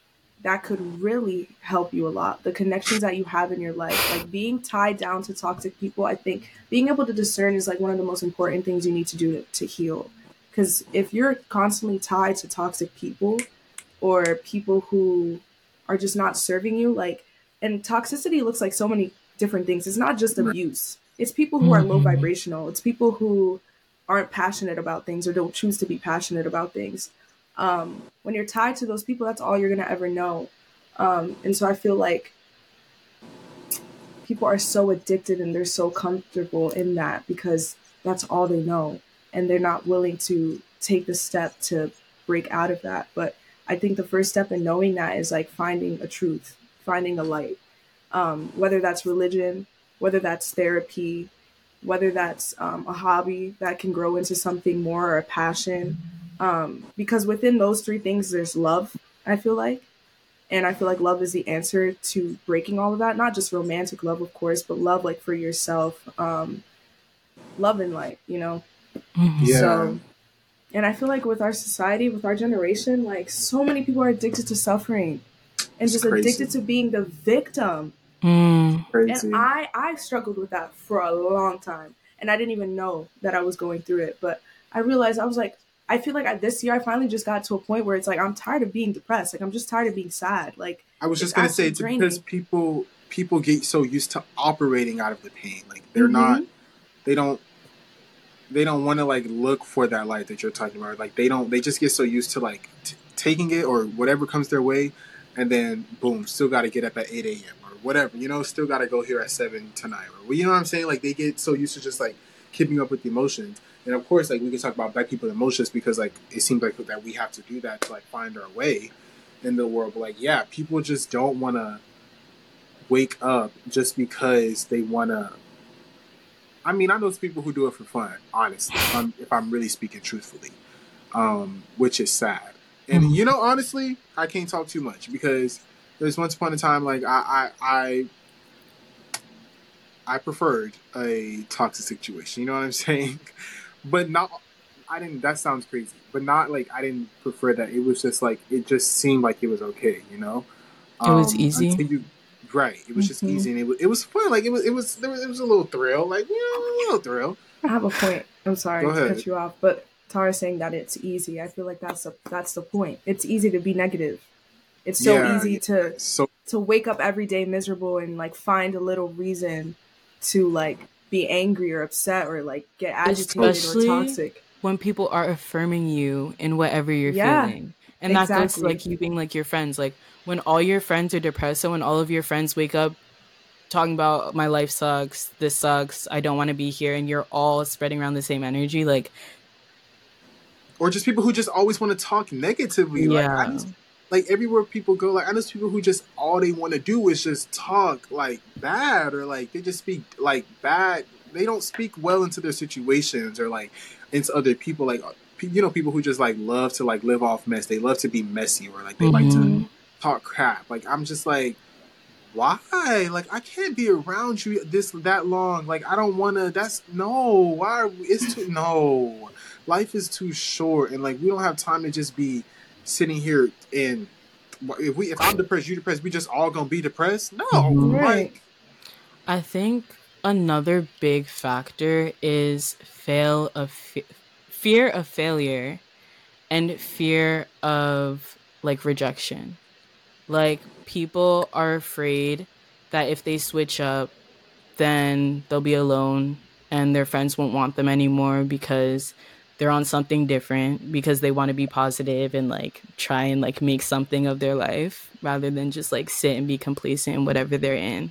that could really help you a lot. The connections that you have in your life, like being tied down to toxic people, I think being able to discern is like one of the most important things you need to do to, to heal. Because if you're constantly tied to toxic people or people who are just not serving you, like, and toxicity looks like so many different things. It's not just abuse. It's people who are low Mhm. vibrational. It's people who aren't passionate about things or don't choose to be passionate about things. Um, when you're tied to those people, that's all you're gonna ever know. Um, and so I feel like people are so addicted and they're so comfortable in that because that's all they know, and they're not willing to take the step to break out of that. But I think the first step in knowing that is like finding a truth, finding a light um, whether that's religion, whether that's therapy, whether that's um, a hobby that can grow into something more or a passion. Um, because within those three things, there's love, I feel like. And I feel like love is the answer to breaking all of that. Not just romantic love, of course, but love like for yourself, um, love in life, you know? Mhm. Yeah. So, and I feel like with our society, with our generation, like so many people are addicted to suffering and It's just crazy. addicted to being the victim. Mm. Crazy. And I, I struggled with that for a long time. And I didn't even know that I was going through it. But I realized I was like, I feel like I, this year I finally just got to a point where it's like I'm tired of being depressed. Like I'm just tired of being sad. Like I was just gonna say it's draining. because people people get so used to operating out of the pain. Like they're Mhm. not they don't they don't want to like look for that light that you're talking about. Like they don't they just get so used to like t- taking it or whatever comes their way, and then boom, still got to get up at eight a.m. whatever. You know, still got to go here at seven tonight. Or well, you know what I'm saying? Like they get so used to just like keeping up with the emotions. And of course, like we can talk about black people emotions because like it seems like that we have to do that to like find our way in the world. But like, yeah, people just don't want to wake up just because they want to. I mean, I know some people who do it for fun. Honestly, if I'm, if I'm really speaking truthfully, um, which is sad. And Mhm. you know, honestly, I can't talk too much because there's once upon a time like I I I, I preferred a toxic situation. You know what I'm saying? But not. I didn't. That sounds crazy, but not like I didn't prefer that. It was just like it just seemed like it was okay. You know. It was easy? you- right. It was just Mhm. easy, and it was it was fun. Like it was it was there was it was a little thrill. Like you know, a little thrill. I have a point. I'm sorry to cut you off, but Tara's saying that it's easy. I feel like that's the that's the point. It's easy to be negative. It's so Yeah, easy to So to wake up every day miserable and like find a little reason to like be angry or upset or like get agitated Especially- or toxic. when people are affirming you in whatever you're Yeah, feeling. And that goes to like you being like your friends. Like when all your friends are depressed, so when all of your friends wake up talking about my life sucks, this sucks, I don't want to be here, and you're all spreading around the same energy, like or just people who just always want to talk negatively. Like, I yeah. just, like everywhere people go, like I know people who just all they want to do is just talk like bad or like they just speak like bad. They don't speak well into their situations or like into other people. Like you know, people who just like love to like live off mess. They love to be messy or like they like to Mhm. talk crap. Like I'm just like, why? Like I can't be around you this that long. Like I don't want to. That's no. Why? Are we, it's too no. Life is too short, and like we don't have time to just be sitting here and if we if I'm depressed, you depressed, we just all gonna be depressed. No, Mhm. Right. like I think another big factor is fail of fe- fear of failure and fear of like rejection. Like people are afraid that if they switch up, then they'll be alone and their friends won't want them anymore because they're on something different because they want to be positive and like try and like make something of their life rather than just like sit and be complacent in whatever they're in.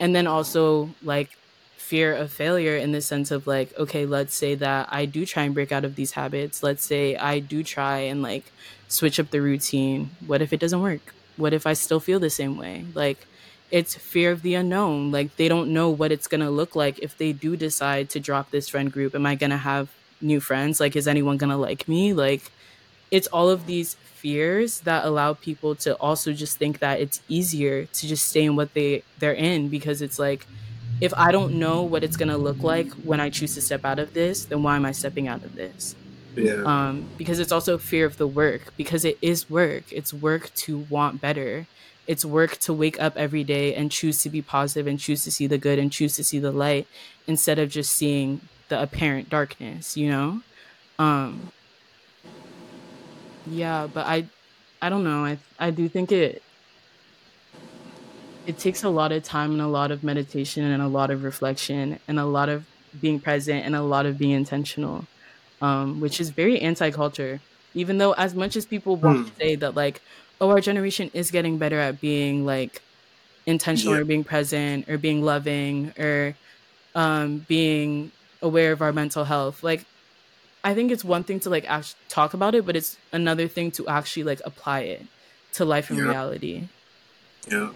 And then also like fear of failure in the sense of like okay let's say that i do try and break out of these habits. Let's say i do try and like switch up the routine. What if it doesn't work? What if i still feel the same way? Like it's fear of the unknown. Like they don't know what it's going to look like if they do decide to drop this friend group. Am i going to have new friends like is anyone going to like me like it's all of these fears that allow people to also just think that it's easier to just stay in what they they're in because it's like if I don't know what it's gonna look like when I choose to step out of this, then why am I stepping out of this? yeah, Um, because it's also fear of the work because it is work. It's work to want better. It's work to wake up every day and choose to be positive and choose to see the good and choose to see the light instead of just seeing the apparent darkness. You know. Um, yeah, but I, I don't know. I I do think it. It takes a lot of time and a lot of meditation and a lot of reflection and a lot of being present and a lot of being intentional, um, which is very anti-culture. Even though, as much as people want to say that, like, oh, our generation is getting better at being like intentional Yeah. or being present or being loving or um, being aware of our mental health, like I think it's one thing to like actually talk about it, but it's another thing to actually like apply it to life and Yeah. reality. yeah,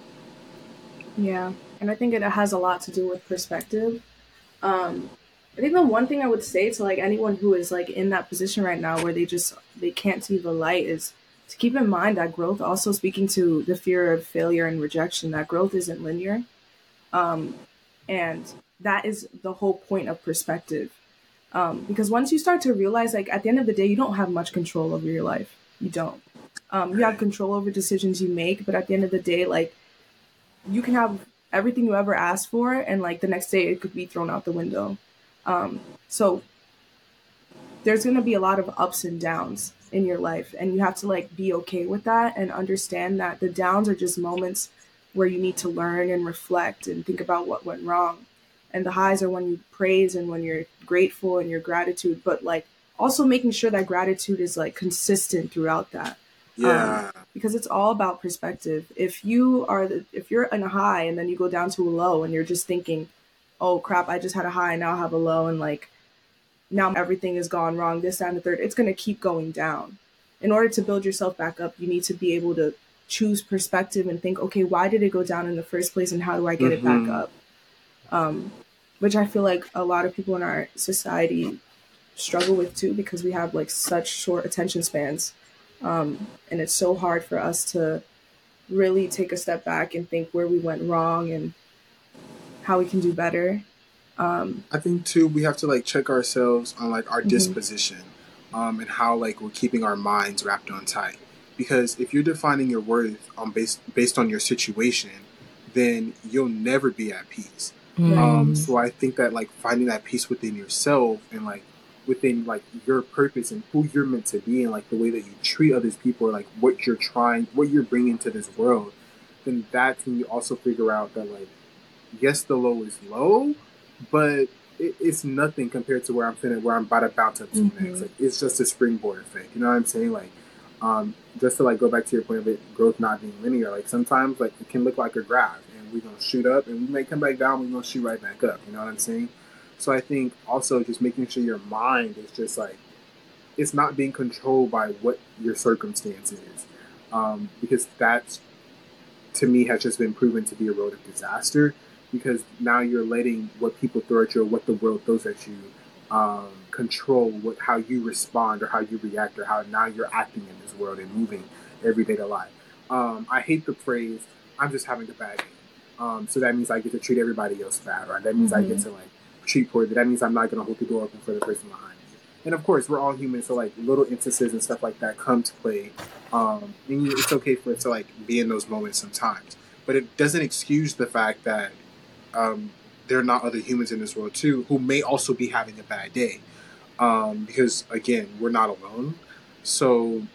Yeah, and I think it has a lot to do with perspective. Um, I think the one thing I would say to like anyone who is like in that position right now where they just they can't see the light is to keep in mind that growth also speaking to the fear of failure and rejection that growth isn't linear. Um, and that is the whole point of perspective. Um, because once you start to realize like at the end of the day you don't have much control over your life. You don't. Um, you have control over decisions you make, but at the end of the day like you can have everything you ever asked for and like the next day it could be thrown out the window um so there's going to be a lot of ups and downs in your life and you have to like be okay with that and understand that the downs are just moments where you need to learn and reflect and think about what went wrong and the highs are when you praise and when you're grateful and your gratitude but like also making sure that gratitude is like consistent throughout that Yeah. um, because it's all about perspective if you are the, if you're in a high and then you go down to a low and you're just thinking oh crap i just had a high and now i have a low and like now everything has gone wrong this that, and the third it's going to keep going down in order to build yourself back up you need to be able to choose perspective and think okay why did it go down in the first place and how do i get it back Mhm. up um, which i feel like a lot of people in our society struggle with too because we have like such short attention spans um, and it's so hard for us to really take a step back and think where we went wrong and how we can do better um, I think too we have to like check ourselves on like our Mhm. disposition, um, and how like we're keeping our minds wrapped on tight. Because if you're defining your worth on based based on your situation, then you'll never be at peace. Mm. Um, so I think that like finding that peace within yourself and like within like your purpose and who you're meant to be and like the way that you treat others people or like what you're trying, what you're bringing to this world, then that's when you also figure out that like yes, the low is low, but it, it's nothing compared to where I'm finna, where I'm about to bounce up to Mhm. next. Like it's just a springboard effect. You know what I'm saying? Like, um, just to like go back to your point of it, growth not being linear. Like sometimes like it can look like a graph, we're gonna shoot up, and we may come back down. We're gonna shoot right back up. You know what I'm saying? So I think also just making sure your mind is just like it's not being controlled by what your circumstance is, um, because that's to me has just been proven to be a road of disaster because now you're letting what people throw at you or what the world throws at you um, control what how you respond or how you react or how now you're acting in this world and moving every day to life. Um, I hate the phrase "I'm just having a bad day," um, so that means I get to treat everybody else bad, right? that means I get to like treat poorly. That means I'm not going to hold the door open for the person behind me. And of course, we're all human, so like little instances and stuff like that come to play. Um, and it's okay for it to like be in those moments sometimes, but it doesn't excuse the fact that um, there are not other humans in this world too who may also be having a bad day. Um, because again, we're not alone. So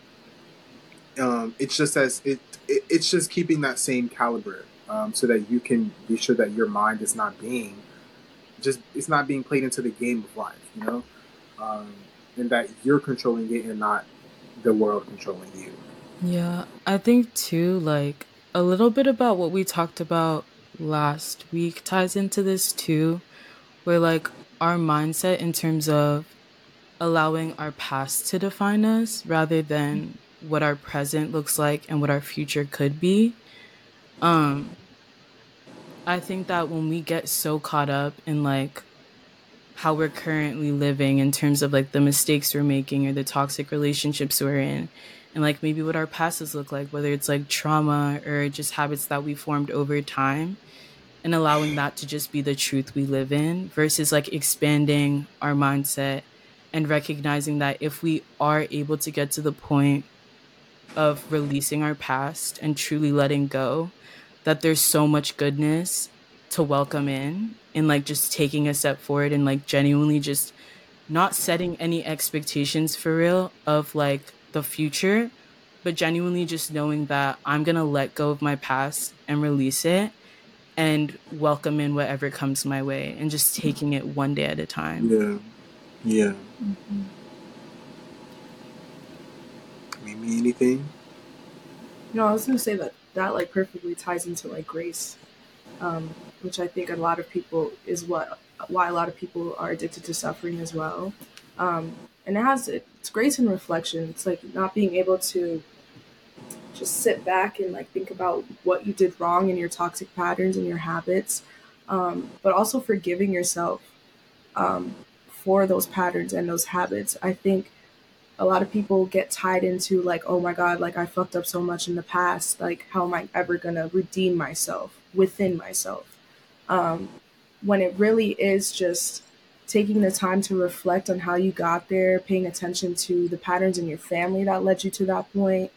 um, it's just as it, it it's just keeping that same caliber um, so that you can be sure that your mind is not being just it's not being played into the game of life, you know, um, and that you're controlling it and not the world controlling you. Yeah, I think too, like a little bit about what we talked about last week ties into this too, where like our mindset in terms of allowing our past to define us rather than what our present looks like and what our future could be. Um, I think that when we get so caught up in like how we're currently living in terms of like the mistakes we're making or the toxic relationships we're in and like maybe what our pasts look like whether it's like trauma or just habits that we formed over time and allowing that to just be the truth we live in versus like expanding our mindset and recognizing that if we are able to get to the point of releasing our past and truly letting go that there's so much goodness to welcome in and like just taking a step forward and like genuinely just not setting any expectations for real of like the future but genuinely just knowing that I'm going to let go of my past and release it and welcome in whatever comes my way and just taking it one day at a time. Yeah, yeah. Mm-hmm. Mimi anything. No, I was gonna say that that like perfectly ties into like grace, um, which I think a lot of people is what why a lot of people are addicted to suffering as well. Um, and it has it's grace and reflection. It's like not being able to just sit back and like think about what you did wrong in your toxic patterns and your habits, um, but also forgiving yourself um, for those patterns and those habits. I think a lot of people get tied into like oh my god like i fucked up so much in the past like how am i ever gonna redeem myself within myself? Um, when it really is just taking the time to reflect on how you got there paying attention to the patterns in your family that led you to that point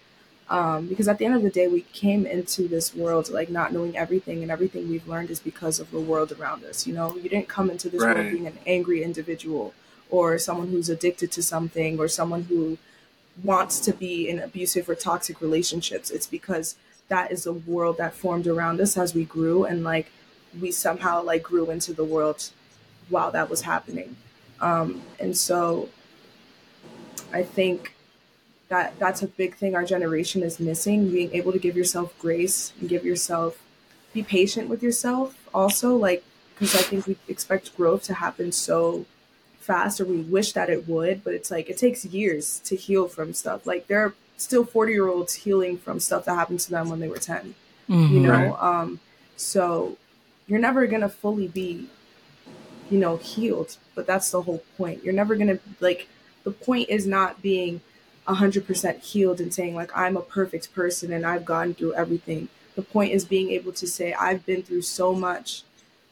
um, because at the end of the day we came into this world like not knowing everything and everything we've learned is because of the world around us you know? You didn't come into this Right. world being an angry individual or someone who's addicted to something or someone who wants to be in abusive or toxic relationships. It's because that is a world that formed around us as we grew and like we somehow like grew into the world while that was happening. Um, and so I think that that's a big thing our generation is missing being able to give yourself grace and give yourself be patient with yourself also like because i think we expect growth to happen so fast or we wish that it would but it's like it takes years to heal from stuff like there are still 40 year olds healing from stuff that happened to them when they were 10 mm-hmm. you know right. um so you're never gonna fully be you know healed but that's the whole point you're never gonna like the point is not being 100% healed and saying like i'm a perfect person and i've gone through everything the point is being able to say i've been through so much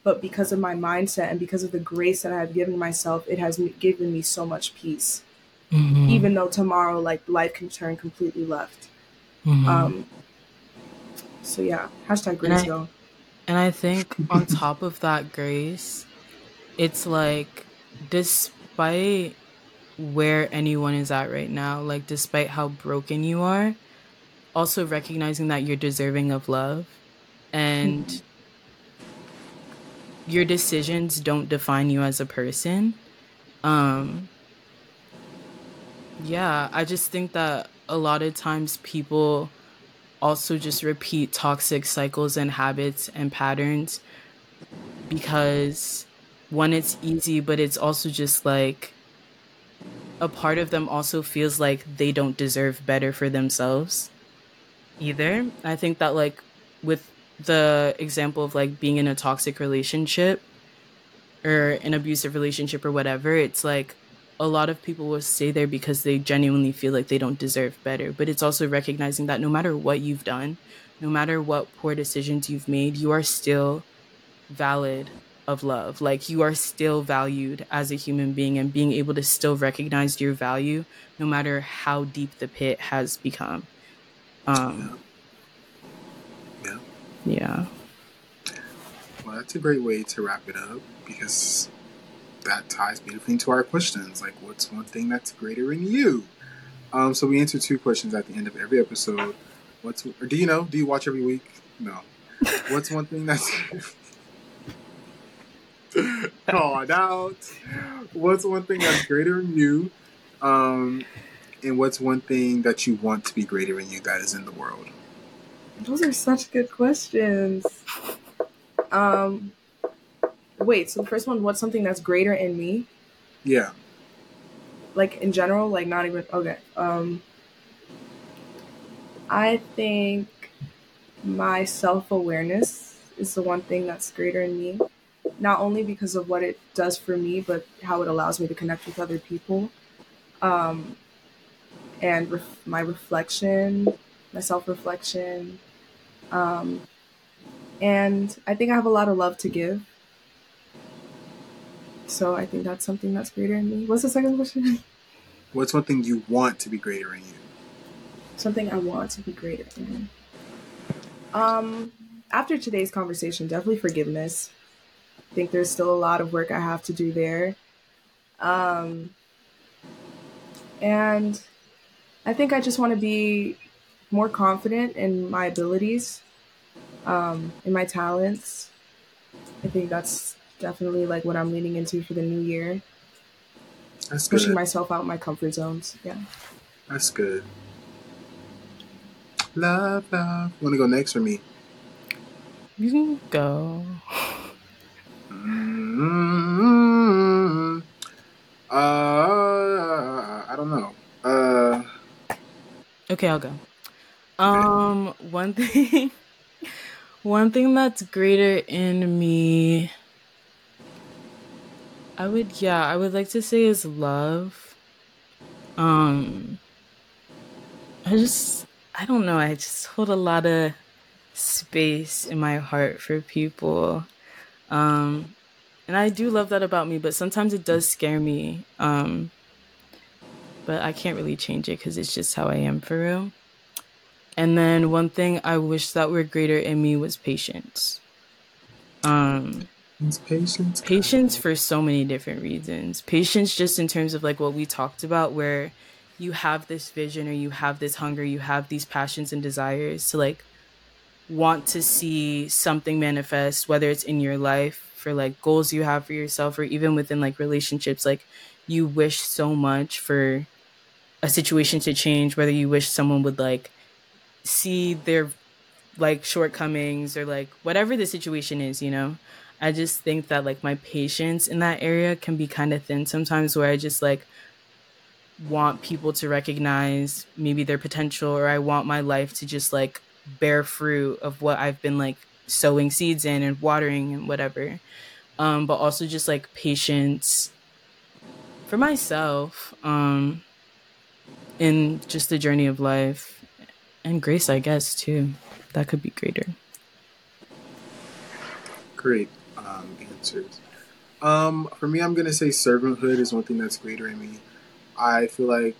but because of my mindset and because of the grace that i've given myself it has given me so much peace mm-hmm. even though tomorrow like life can turn completely left mm-hmm. um so yeah hashtag grace and I, though and i think on top of that grace it's like despite where anyone is at right now, like despite how broken you are, also recognizing that you're deserving of love and mm-hmm. Your decisions don't define you as a person. Um yeah, I just think that a lot of times people also just repeat toxic cycles and habits and patterns because one it's easy but it's also just like a part of them also feels like they don't deserve better for themselves either. I think that like with the example of like being in a toxic relationship or an abusive relationship or whatever, it's like a lot of people will stay there because they genuinely feel like they don't deserve better. But it's also recognizing that no matter what you've done, no matter what poor decisions you've made, you are still valid of love. Like you are still valued as a human being and being able to still recognize your value no matter how deep the pit has become. Um yeah. Well, that's a great way to wrap it up because that ties beautifully into our questions. Like, what's one thing that's greater in you? Um, so we answer two questions at the end of every episode. What's or do you know? Do you watch every week? No. What's one thing that's called out. What's one thing that's greater in you? Um, and what's one thing that you want to be greater in you that is in the world? Those are such good questions. Um, wait. So the first one, what's something that's greater in me? Yeah. Like in general, like not even okay. Um, I think my self awareness is the one thing that's greater in me not only because of what it does for me, but how it allows me to connect with other people. Um, and ref- my reflection, my self reflection. Um, and I think I have a lot of love to give. So I think that's something that's greater in me. What's the second question? What's one thing you want to be greater in you? Something I want to be greater in. Um, after today's conversation, definitely forgiveness I think there's still a lot of work I have to do there. Um, and I think I just want to be more confident in my abilities, um, in my talents. I think that's definitely like what I'm leaning into for the new year. That's pushing good. myself out my comfort zones. Yeah. That's good. Love, love. Want to go next for me? You can go. Mm-hmm. Uh, I don't know. Uh, okay, I'll go. Um, one thing, one thing that's greater in me, I would, yeah, I would like to say is love. Um, I just, I don't know. I just hold a lot of space in my heart for people. Um, and I do love that about me, but sometimes it does scare me. Um, but I can't really change it because it's just how I am for real. And then one thing I wish that were greater in me was patience. Um, It's patience. Patience for so many different reasons. Patience just in terms of like what we talked about where you have this vision or you have this hunger, you have these passions and desires to like want to see something manifest whether it's in your life for like goals you have for yourself or even within like relationships like you wish so much for a situation to change whether you wish someone would like see their like shortcomings or like whatever the situation is you know? I just think that like my patience in that area can be kind of thin sometimes where i just like want people to recognize maybe their potential or i want my life to just like bear fruit of what i've been like sowing seeds in and watering and whatever. Um but also just like patience for myself um in just the journey of life and grace i guess too that could be greater Great um, answers. Um, for me, I'm gonna say servanthood is one thing that's greater in me. I feel like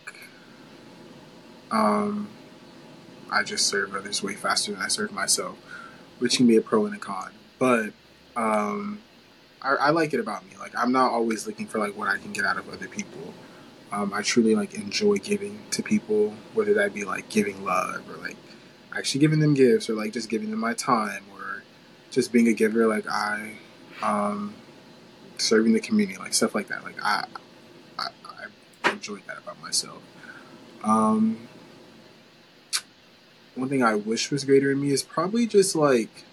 um, I just serve others way faster than I serve myself, which can be a pro and a con. But um, I, I like it about me. Like I'm not always looking for like what I can get out of other people. Um, I truly like enjoy giving to people, whether that be like giving love or like actually giving them gifts or like just giving them my time or just being a giver. Like I um, serving the community, like stuff like that. Like I, I, I enjoy that about myself. Um, one thing I wish was greater in me is probably just like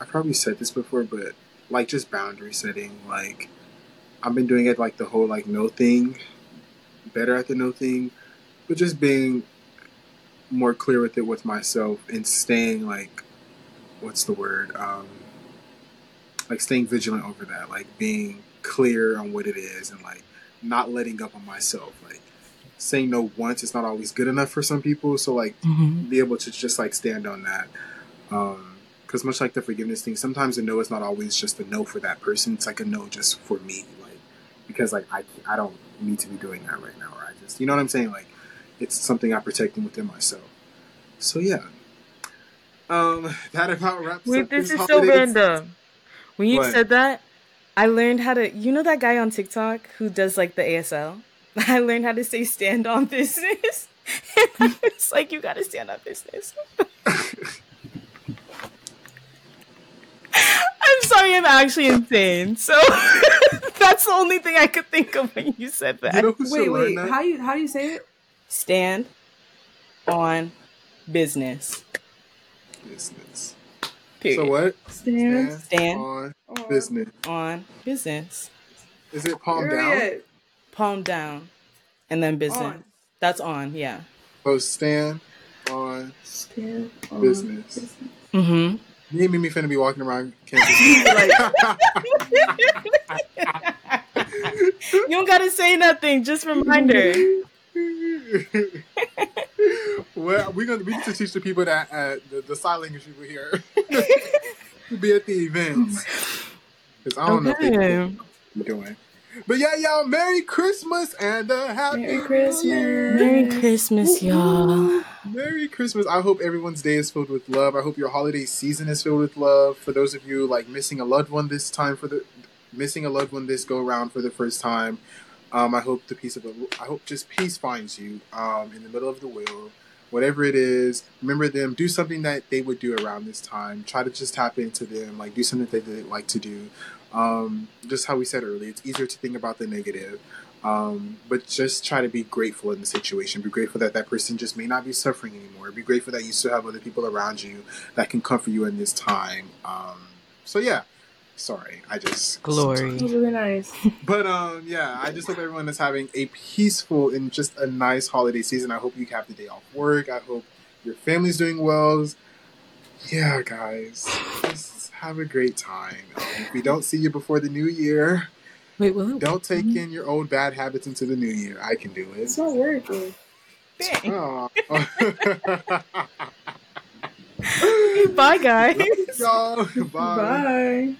I probably said this before, but like just boundary setting. Like I've been doing it like the whole like no thing, better at the no thing, but just being more clear with it with myself and staying like what's the word um like staying vigilant over that like being clear on what it is and like not letting up on myself like saying no once is not always good enough for some people so like mm-hmm. be able to just like stand on that um because much like the forgiveness thing sometimes a no is not always just a no for that person it's like a no just for me because like i i don't need to be doing that right now or i just you know what i'm saying like it's something i'm protecting within myself so yeah um that about wraps Wait, up this is so random. When you What? said that, I learned how to. You know that guy on TikTok who does like the ASL. I learned how to say "stand on business." it's like you gotta stand on business. I'm sorry, I'm actually insane. So that's the only thing I could think of when you said that. you know Wait, wait. that? How you how do you say it? stand on business. business Period. so what Stand. Stand. on on business On business. is it palm down Period. Palm down, and then business. On. That's on. Yeah. oh stand on Stand on Business. Mm-hmm. me and Mimi finna be walking around campus You don't gotta say nothing. Just reminder. well, we're gonna we need to teach the people that uh, the, the sign language people here to be at the events because I don't know if they Okay. know what we're doing. But yeah, y'all, Merry Christmas and a Happy Merry Christmas. Year. Merry Christmas, y'all. Merry Christmas. I hope everyone's day is filled with love. I hope your holiday season is filled with love. For those of you like missing a loved one this time for the missing a loved one this go around for the first time, um, I hope the peace of the I hope just peace finds you um, in the middle of the wheel. Whatever it is, remember them. Do something that they would do around this time. Try to just tap into them. Like do something that they like to do. Um, just how we said earlier, it's easier to think about the negative. Um, but just try to be grateful in the situation. Be grateful that that person just may not be suffering anymore. Be grateful that you still have other people around you that can comfort you in this time. Um, so yeah, sorry, I just Glory. That was really nice. But um, yeah, I just hope everyone is having a peaceful and just a nice holiday season. I hope you have the day off work. I hope your family's doing well. Yeah, guys, just have a great time. Um, if we don't see you before the new year, Wait, will it? don't take in your old bad habits into the new year. I can do it. It's not working. Dang. Bye, guys. Y'all, bye. Bye.